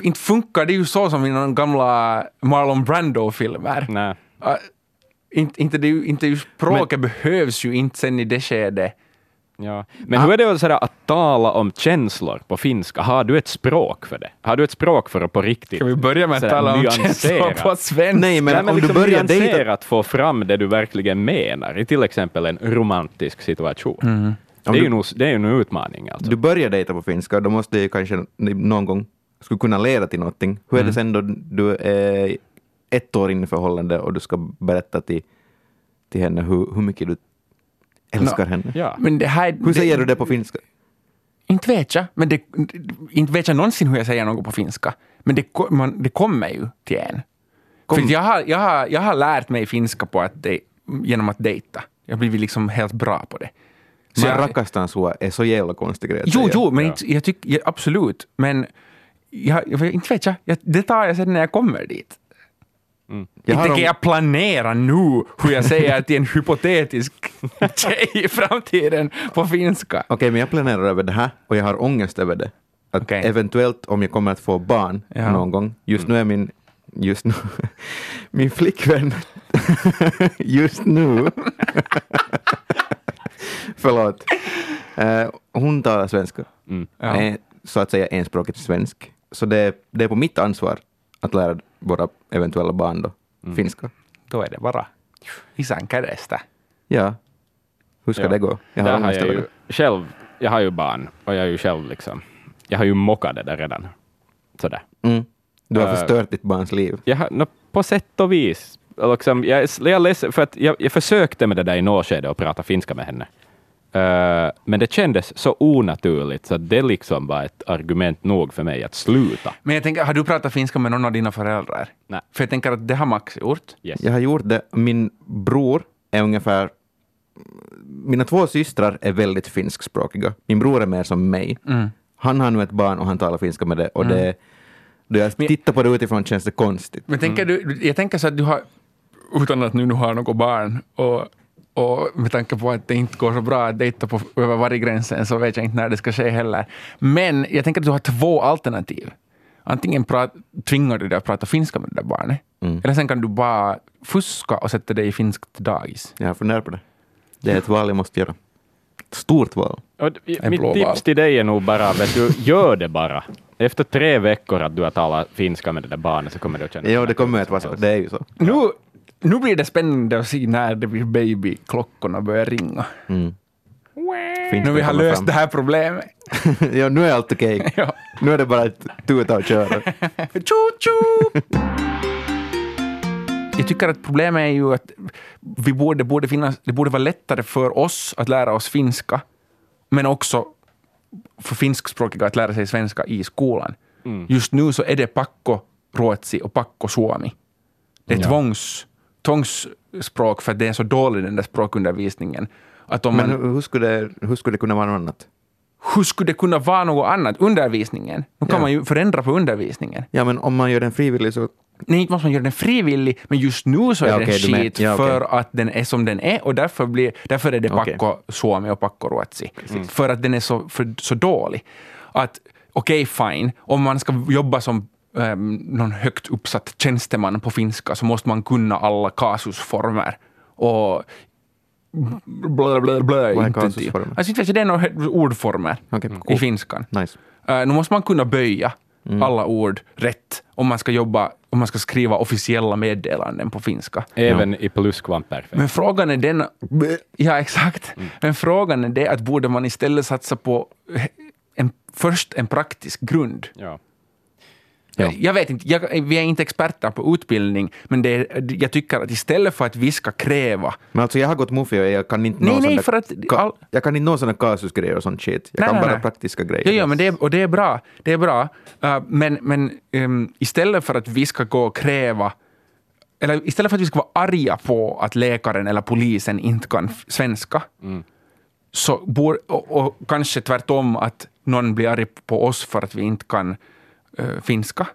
Speaker 2: inte funkar det ju så som i de gamla Marlon Brando-filmer.
Speaker 3: Nej.
Speaker 2: Uh, inte, inte, det, inte språket behövs ju inte sen i det skedet.
Speaker 3: Ja. Men hur är det sådär att tala om känslor på finska? Har du ett språk för det? Har du ett språk för att på riktigt
Speaker 2: Ska vi börja med att tala om känslor på svenska?
Speaker 4: Nej, men
Speaker 3: Nej, men
Speaker 4: om
Speaker 3: liksom
Speaker 4: du börjar dejta...
Speaker 3: nyanserat få fram det du verkligen menar i till exempel en romantisk situation.
Speaker 2: Mm.
Speaker 3: Det, är
Speaker 4: du-
Speaker 3: ju nog, det är ju en utmaning alltså.
Speaker 4: Du börjar dejta på finska, då måste det ju kanske någon gång skulle kunna leda till någonting. Hur är det sen då du är ett år inne i förhållande och du ska berätta till, till henne hur, hur mycket du älskar henne?
Speaker 3: Ja.
Speaker 2: Men det här,
Speaker 4: Hur säger du det på finska?
Speaker 2: Inte vet jag, men det, inte vet jag någonsin hur jag säger något på finska. Men det, man, det kommer ju till en. För att jag, har, jag, har, jag har lärt mig finska på att det, genom att dejta. Jag har blivit liksom helt bra på det. Så
Speaker 4: Men
Speaker 2: jag-
Speaker 4: rakastan sua är så jävla konstig grej
Speaker 2: Jo,
Speaker 4: säga.
Speaker 2: jo, men inte, jag tycker, ja, absolut. Men jag, jag, inte vet jag, jag, det tar jag sen när jag kommer dit.
Speaker 4: Jag
Speaker 2: inte
Speaker 4: om-
Speaker 2: jag planera nu hur jag säger till en hypotetisk [LAUGHS] tjej i framtiden på finska.
Speaker 4: Okej, men jag planerar över det här och jag har ångest över det. Att
Speaker 2: Okej.
Speaker 4: Eventuellt om jag kommer att få barn
Speaker 2: Ja.
Speaker 4: någon gång. Just nu är min, just nu, [LAUGHS] min flickvän, [LAUGHS] just nu, förlåt, Eh, hon talar svenska.
Speaker 2: Ja.
Speaker 4: Eh, så att säga enspråkigt svensk. Så det, det är på mitt ansvar att lära våra eventuella barn då, finska.
Speaker 2: Då är det bara isän kädestä.
Speaker 4: Ja, hur ska
Speaker 3: Ja.
Speaker 4: det gå? Jag har
Speaker 3: har jag, ju, själv, jag har ju barn och jag är ju själv liksom, jag har ju mockat det där redan. Sådär.
Speaker 4: Mm. Du har
Speaker 3: Eh,
Speaker 4: förstört ditt barns liv.
Speaker 3: Jag har, no, på sätt och vis. Liksom, jag, jag, ledsen för att jag, jag försökte med det där i något skede och prata finska med henne. Eh, men det kändes så onaturligt så att det liksom var ett argument nog för mig att sluta.
Speaker 2: Men jag tänker, har du pratat finska med någon av dina föräldrar?
Speaker 3: Nej.
Speaker 2: För jag tänker att det har Max gjort.
Speaker 3: Yes.
Speaker 4: Jag har gjort det. Min bror är ungefär... Mina två systrar är väldigt finskspråkiga. Min bror är mer som mig. Han har nu ett barn och han talar finska med det. Och det då jag tittar på det utifrån känns det konstigt.
Speaker 2: Men tänker du, jag tänker så att du har, utan att nu du har något barn, och, och med tanke på att det inte går så bra att dejta på, över varggränsen, så vet jag inte när det ska ske heller. Men jag tänker att du har två alternativ. Antingen prat, tvingar du dig att prata finska med det där barnet, eller sen kan du bara fuska och sätta dig i finskt dagis.
Speaker 4: Jag har funderat på det. Det är ett val jag måste göra. Ett stort val.
Speaker 3: Och mitt
Speaker 2: blåval.
Speaker 3: tips till dig är nog bara, vet du, gör det bara. Efter tre veckor att du har talat finska med det där barnet så kommer du att känna
Speaker 4: Jo, det kommer att vara så. Det är ju så.
Speaker 2: Nu, nu blir det spännande att se när det blir babyklockorna börjar ringa.
Speaker 4: Mm.
Speaker 2: Nu vi har löst
Speaker 4: fram.
Speaker 2: det här problemet. [LAUGHS]
Speaker 4: ja, nu är allt okej. [LAUGHS]
Speaker 2: Ja.
Speaker 4: Nu är det bara att tuta och köra. [LAUGHS]
Speaker 2: Tjo, tjo! Jag tycker att problemet är ju att vi borde, borde finnas, det borde vara lättare för oss att lära oss finska, men också för finskspråkiga att lära sig svenska i skolan.
Speaker 3: Mm.
Speaker 2: Just nu så är det pakko ruotsi och pakko suomi. Det är
Speaker 3: Ja.
Speaker 2: tvångs, tvångsspråk för att det är så dålig den där språkundervisningen. Att om
Speaker 4: Men
Speaker 2: man,
Speaker 4: hur, hur, skulle hur skulle det kunna vara något annat?
Speaker 2: hur skulle det kunna vara något annat? Undervisningen. Nu kan
Speaker 4: Ja.
Speaker 2: man ju förändra på undervisningen.
Speaker 4: Ja, men om man gör den frivillig så...
Speaker 2: Nej, inte måste man göra den frivillig, men just nu så är
Speaker 4: Ja,
Speaker 2: den
Speaker 4: men-
Speaker 2: skit
Speaker 4: ja, okej.
Speaker 2: för att den är som den är och därför, blir, därför är det pakko suomi och pakko ruotsi. För att den är så, för, så dålig. Att okej, fine, om man ska jobba som um, någon högt uppsatt tjänsteman på finska så måste man kunna alla kasusformer och blä, blä, blä,
Speaker 4: Vad är kasusformer?
Speaker 2: Alltså inte vet jag, det är några ordformer
Speaker 4: Okej,
Speaker 2: i
Speaker 4: cool.
Speaker 2: finskan.
Speaker 4: Nice.
Speaker 2: Uh, nu måste man kunna böja
Speaker 4: Mm.
Speaker 2: alla ord rätt om man ska jobba, om man ska skriva officiella meddelanden på finska.
Speaker 3: Även i pluskvamperfekt.
Speaker 2: Men frågan är den... Ja, exakt.
Speaker 4: Mm.
Speaker 2: Men frågan är det att borde man istället satsa på en, först en praktisk grund.
Speaker 3: Ja.
Speaker 4: Ja.
Speaker 2: Jag vet inte, jag, vi är inte experter på utbildning, men det jag tycker att istället för att vi ska kräva...
Speaker 4: Men alltså jag har gått Mufi och jag kan inte nå
Speaker 2: nej,
Speaker 4: ka-
Speaker 2: all-
Speaker 4: Jag kan inte nå sådana kasusgrejer och sånt shit. Jag
Speaker 2: Nej,
Speaker 4: kan
Speaker 2: nej,
Speaker 4: bara
Speaker 2: nej.
Speaker 4: praktiska grejer.
Speaker 2: Ja, ja men det är, och det är bra. Det är bra. Uh, men men um, istället för att vi ska gå och kräva eller istället för att vi ska vara arga på att läkaren eller polisen inte kan svenska, så bor, och, och kanske tvärtom att någon blir arg på oss för att vi inte kan eh, finska,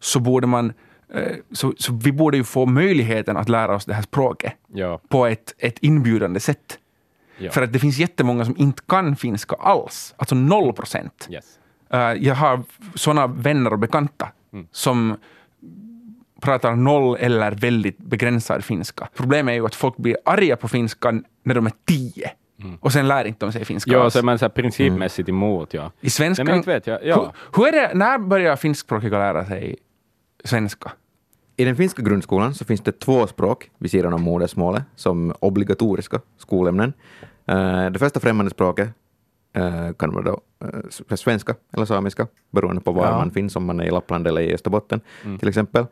Speaker 2: så borde man eh, så, så vi borde ju få möjligheten att lära oss det här språket
Speaker 3: Ja.
Speaker 2: på ett, ett inbjudande sätt.
Speaker 3: Ja.
Speaker 2: För att det finns jättemånga som inte kan finska alls, alltså noll procent.
Speaker 3: Yes.
Speaker 2: Eh, jag har sådana vänner och bekanta som pratar noll eller väldigt begränsad finska. Problemet är ju att folk blir arga på finskan när de är tio och sen lär inte de sig finska
Speaker 3: Ja,
Speaker 2: alls.
Speaker 3: så är man så här principmässigt emot. Ja.
Speaker 2: I svenskan...
Speaker 3: Nej, men inte vet jag. Ja.
Speaker 2: hur, hur är det, när börjar finskspråkiga lära sig svenska?
Speaker 4: I den finska grundskolan så finns det två språk vid sidan om modersmålet som obligatoriska skolämnen. Eh, det första främmande språket eh, kan vara då eh, svenska eller samiska, beroende på var
Speaker 2: Ja.
Speaker 4: man finns, om man är i Lappland eller i Österbotten till exempel.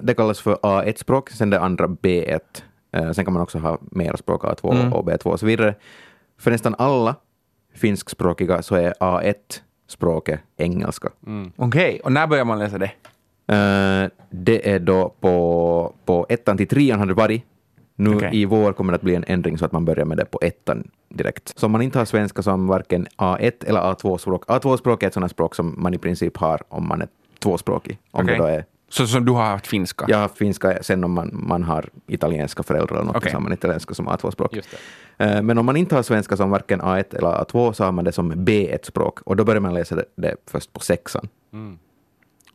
Speaker 4: Det kallas för A1-språk, sen det andra B1. Eh, sen kan man också ha mera språk, A2 och B2 och så vidare. För nästan alla finskspråkiga så är A1-språket engelska.
Speaker 2: Okej, och när börjar man läsa det?
Speaker 4: Eh, det är då på, på ettan till trean har det varit. Nu
Speaker 2: Okej.
Speaker 4: i vår kommer det att bli en ändring så att man börjar med det på ettan direkt. Så om man inte har svenska som varken A1 eller A2-språk. A2-språk är ett sådant språk som man i princip har om man är tvåspråkig. Om
Speaker 2: Okej.
Speaker 4: det då är,
Speaker 2: Så som du har haft finska?
Speaker 4: jag har haft finska sen om man, man har italienska föräldrar eller något
Speaker 2: Okej.
Speaker 4: så har man italienska som A2-språk.
Speaker 3: Just det.
Speaker 4: Eh, Men om man inte har svenska som varken A1 eller A2 så har man det som B1-språk och då börjar man läsa det, det först på sexan.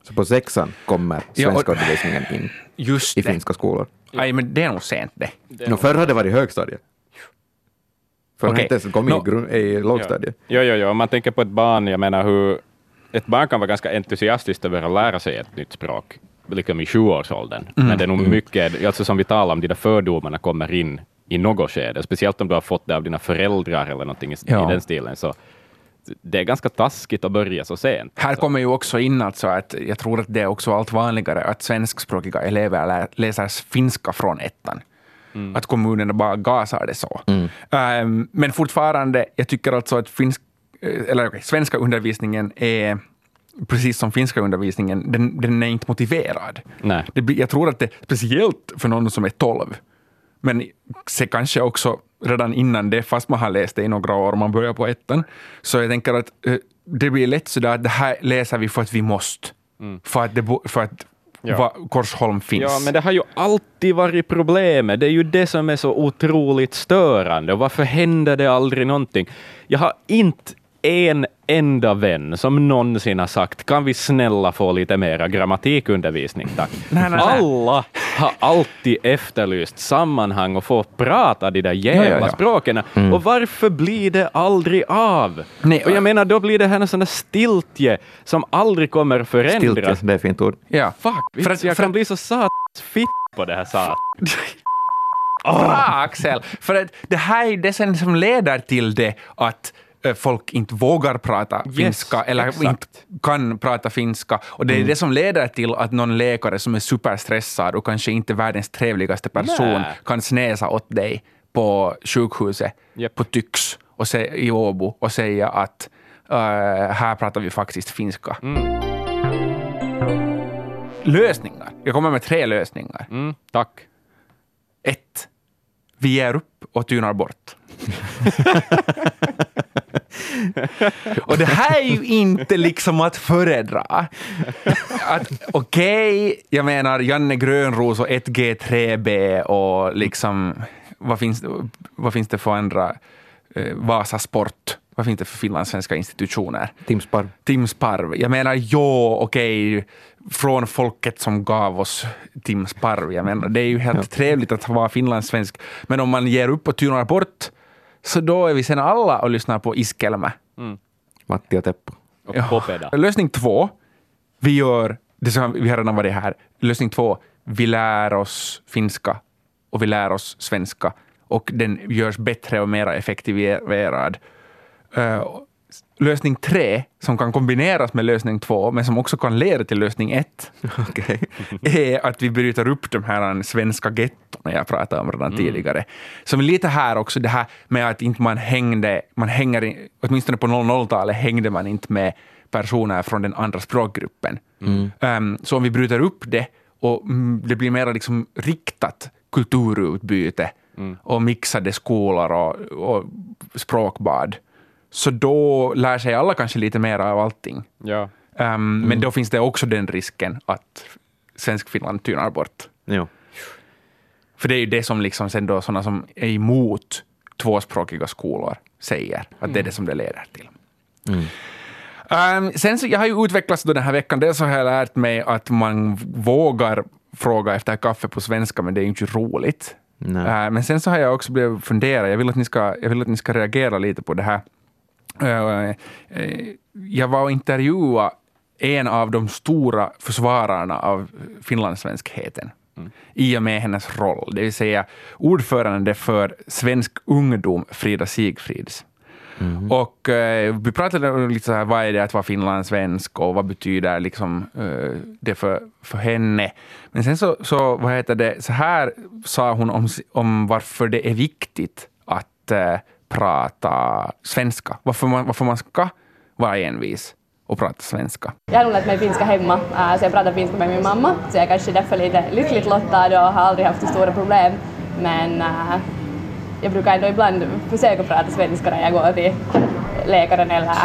Speaker 4: Så på sexan kommer
Speaker 2: Mm. Ja, och-
Speaker 4: svenska undervisningen in
Speaker 2: Just
Speaker 4: i
Speaker 2: det.
Speaker 4: finska skolor.
Speaker 2: Aj, men det är nog sent det.
Speaker 4: No, förr hade det varit högstadiet. Förr har
Speaker 2: Okej.
Speaker 4: inte ens kommit
Speaker 2: Nå-
Speaker 4: i, grund, i lågstadiet.
Speaker 3: Jo, jo, jo. Om man tänker på ett barn, jag menar hur ett barn kan vara ganska entusiastiskt över att lära sig ett nytt språk, liksom i sjuårsåldern. Men det är nog mycket, alltså som vi talar om, de där fördomarna kommer in i något skede, speciellt om du har fått det av dina föräldrar eller någonting i,
Speaker 2: Ja.
Speaker 3: i den stilen. Så det är ganska taskigt att börja så sent.
Speaker 2: Här kommer ju också in alltså att jag tror att det är också allt vanligare att svenskspråkiga elever lä- läser finska från ettan. Att kommunerna bara gasar det så. Ehm, men fortfarande, jag tycker alltså att finsk, eller okej, svenska undervisningen är precis som finska undervisningen, den, den är inte motiverad.
Speaker 3: Nej.
Speaker 2: Det, jag tror att det speciellt för någon som är 12, men se kanske också redan innan det, fast man har läst det i några år man börjar på ettan, så jag tänker att eh, det blir lätt sådär att det här läser vi för att vi måste. För att, det, för att
Speaker 3: Ja.
Speaker 2: Korsholm finns.
Speaker 3: Ja, men det har ju alltid varit problemet. Det är ju det som är så otroligt störande. Varför händer det aldrig någonting? Jag har inte en enda vän som någonsin har sagt kan vi snälla få lite mera grammatikundervisning, tack. [LAUGHS]
Speaker 2: Nej, nej.
Speaker 3: Alla har alltid efterlyst sammanhang och få prata de där jävla
Speaker 2: Ja, ja, ja.
Speaker 3: språken. Och varför blir det aldrig av?
Speaker 2: Nej,
Speaker 3: och jag menar, då blir det här en sån där stiltje som aldrig kommer förändras.
Speaker 4: Stiltje, det är fint ord.
Speaker 2: ja.
Speaker 3: Fuck,
Speaker 2: För att-
Speaker 3: jag
Speaker 2: för
Speaker 3: kan
Speaker 2: att-
Speaker 3: bli så satans fitt på det här sat. [LAUGHS]
Speaker 2: Bra Axel! För att det här är det som leder till det att folk inte vågar prata finska eller
Speaker 3: exakt.
Speaker 2: inte kan prata finska. Och det är det som leder till att någon läkare som är superstressad och kanske inte världens trevligaste person
Speaker 3: Nej.
Speaker 2: kan snäsa åt dig på sjukhuset
Speaker 3: Japp.
Speaker 2: på Tyx och se, i Åbo och säga att eh, här pratar vi faktiskt finska. Lösningar. Jag kommer med tre lösningar.
Speaker 3: Mm, tack.
Speaker 2: Ett. Vi ger upp och tynar bort. [LAUGHS] [LAUGHS] och det här är ju inte liksom att föredra. Att, Okej, jag menar Janne Grönros och 1G3B och liksom, vad finns, vad finns det för andra? Eh, Vasa Sport. Vad finns det för finlandssvenska institutioner?
Speaker 4: Tim Sparv.
Speaker 2: Tim Sparv. Jag menar, jo, okej, från folket som gav oss Tim Sparv. Jag menar, det är ju helt trevligt att vara finlandssvensk, men om man ger upp och tynar bort, så då är vi sen alla och lyssnar på Iskelmä.
Speaker 4: Matti och Teppo.
Speaker 3: Och
Speaker 2: Ja.
Speaker 3: Popeda.
Speaker 2: Lösning två, vi gör, det som vi har redan varit här, lösning två, vi lär oss finska och vi lär oss svenska och den görs bättre och mer effektiverad. Eh, lösning tre, som kan kombineras med lösning två, men som också kan leda till lösning ett, [LAUGHS]
Speaker 4: Okej.
Speaker 2: är att vi bryter upp de här svenska gettorna jag pratade om redan tidigare. Som är lite här också, det här med att inte man hängde, man hänger, åtminstone på 00-talet hängde man inte med personer från den andra språkgruppen. Um, så om vi bryter upp det och mm, det blir mer liksom riktat kulturutbyte och mixade skolor och, och språkbad, så då lär sig alla kanske lite mer av allting.
Speaker 3: Ja.
Speaker 2: Um, Men då finns det också den risken att Svensk-Finland tynar bort.
Speaker 4: Jo.
Speaker 2: För det är ju det som liksom sen då sådana som är emot tvåspråkiga skolor säger, att det är det som det leder till. Um, sen så, jag har ju utvecklats då den här veckan, dels har jag lärt mig att man vågar fråga efter kaffe på svenska, men det är ju inte roligt. Uh, men sen så har jag också blivit fundera, jag vill att ni ska, jag vill att ni ska reagera lite på det här. Uh, eh, jag var och intervjuade en av de stora försvararna av finlandssvenskheten i och med hennes roll, det vill säga ordförande för Svensk ungdom, Frida Sigfrids. Och eh, vi pratade om lite så här, vad är det att vara finlandssvensk och vad betyder liksom, eh, det för, för henne. Men sen så, så, vad heter det, så här sa hon om, om varför det är viktigt att eh, prata svenska. Varför man, varför man ska vara envis och prata svenska.
Speaker 6: Jag har nog lärt mig finska hemma, eh, så jag pratar finska med min mamma, så jag är kanske därför lite lyckligt lottad och har aldrig haft så stora problem. Men eh, jag brukar ändå ibland försöka prata svenska när jag går till läkaren eller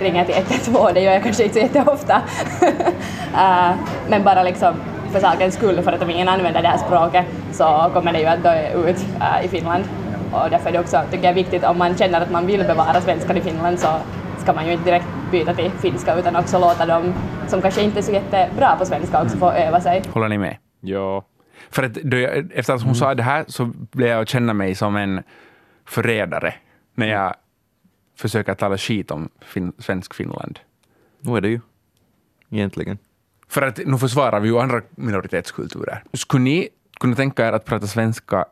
Speaker 6: ringer till 112, det gör jag kanske inte så jätteofta. [LAUGHS] Eh, men bara liksom för sakens skull, för att om ingen använder det här språket så kommer det ju att dö ut i Finland. Och därför är det också, tycker jag, viktigt om man känner att man vill bevara svenskan i Finland så ska man ju inte direkt byta till finska utan också låta dem som kanske inte är så jättebra på svenska också få öva sig.
Speaker 2: Håller ni med?
Speaker 3: Ja.
Speaker 2: För att då jag, efter att hon sa det här så blev jag att känna mig som en förrädare när jag försöker tala skit om fin, svensk Finland.
Speaker 4: Nu är det ju. Egentligen.
Speaker 2: För att nu försvarar vi ju andra minoritetskulturer. Skulle ni kunna tänka er att prata svenska,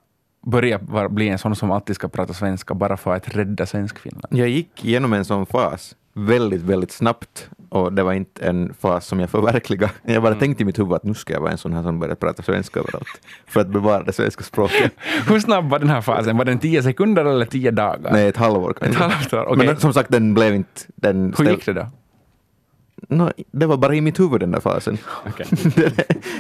Speaker 2: börja bli en sån som alltid ska prata svenska bara för att rädda svensk Finland?
Speaker 4: Jag gick igenom en sån fas väldigt, väldigt snabbt och det var inte en fas som jag förverkligade. [LAUGHS] Jag bara tänkte i mitt huvud att nu ska jag vara en sån här som börjar prata svenska överallt [LAUGHS] för att bevara det svenska språket. [LAUGHS]
Speaker 2: Hur snabb var den här fasen? Var den tio sekunder eller tio dagar?
Speaker 4: Nej, ett halvår kanske.
Speaker 2: Ett halvår, okej.
Speaker 4: Men som sagt, den blev inte... Den
Speaker 2: Hur gick det då?
Speaker 4: No, det var bara i mitt huvud den där fasen.
Speaker 3: Okej. [LAUGHS]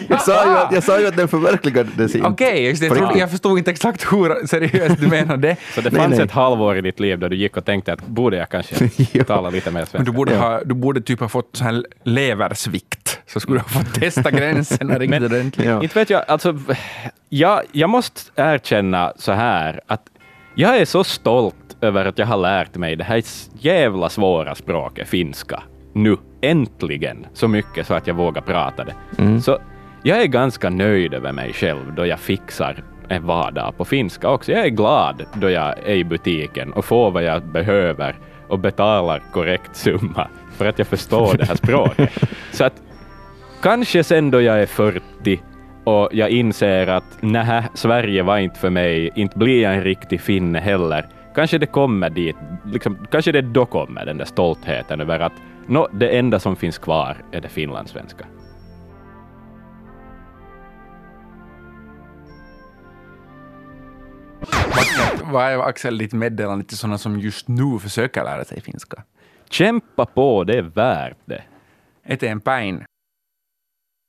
Speaker 4: jag, sa ju att, jag sa ju att den förverkligades inte.
Speaker 2: Okej, det. jag, jag förstod inte exakt hur seriöst du menade.
Speaker 3: Så det
Speaker 4: Nej,
Speaker 3: fanns
Speaker 4: nej.
Speaker 3: ett halvår i ditt liv då du gick och tänkte att borde jag kanske [LAUGHS] tala lite mer
Speaker 2: Men
Speaker 3: svenska?
Speaker 2: du borde,
Speaker 4: Ja.
Speaker 2: ha, du borde typ ha fått så här leversvikt, så skulle du ha fått testa gränserna [LAUGHS] riktigt
Speaker 3: Men-
Speaker 2: ordentligt.
Speaker 4: Ja.
Speaker 3: Inte vet jag, alltså, jag, jag måste erkänna så här att jag är så stolt över att jag har lärt mig det här jävla svåra språket finska nu, äntligen, så mycket så att jag vågar prata det. Så jag är ganska nöjd över mig själv då jag fixar en vardag på finska också. Jag är glad då jag är i butiken och får vad jag behöver och betalar korrekt summa för att jag förstår det här språket. [LAUGHS] Så att Kanske sen då jag är 40 och jag inser att nähä, Sverige var inte för mig, inte blir jag en riktig finne heller. kanske det kommer dit, liksom, kanske det då kommer den där stoltheten över att no, det enda som finns kvar är det finlandssvenska.
Speaker 2: Vad är Axel ditt meddelande till sådana som just nu försöker lära sig finska?
Speaker 3: Kämpa på, det är värt det.
Speaker 2: Eteenpäin.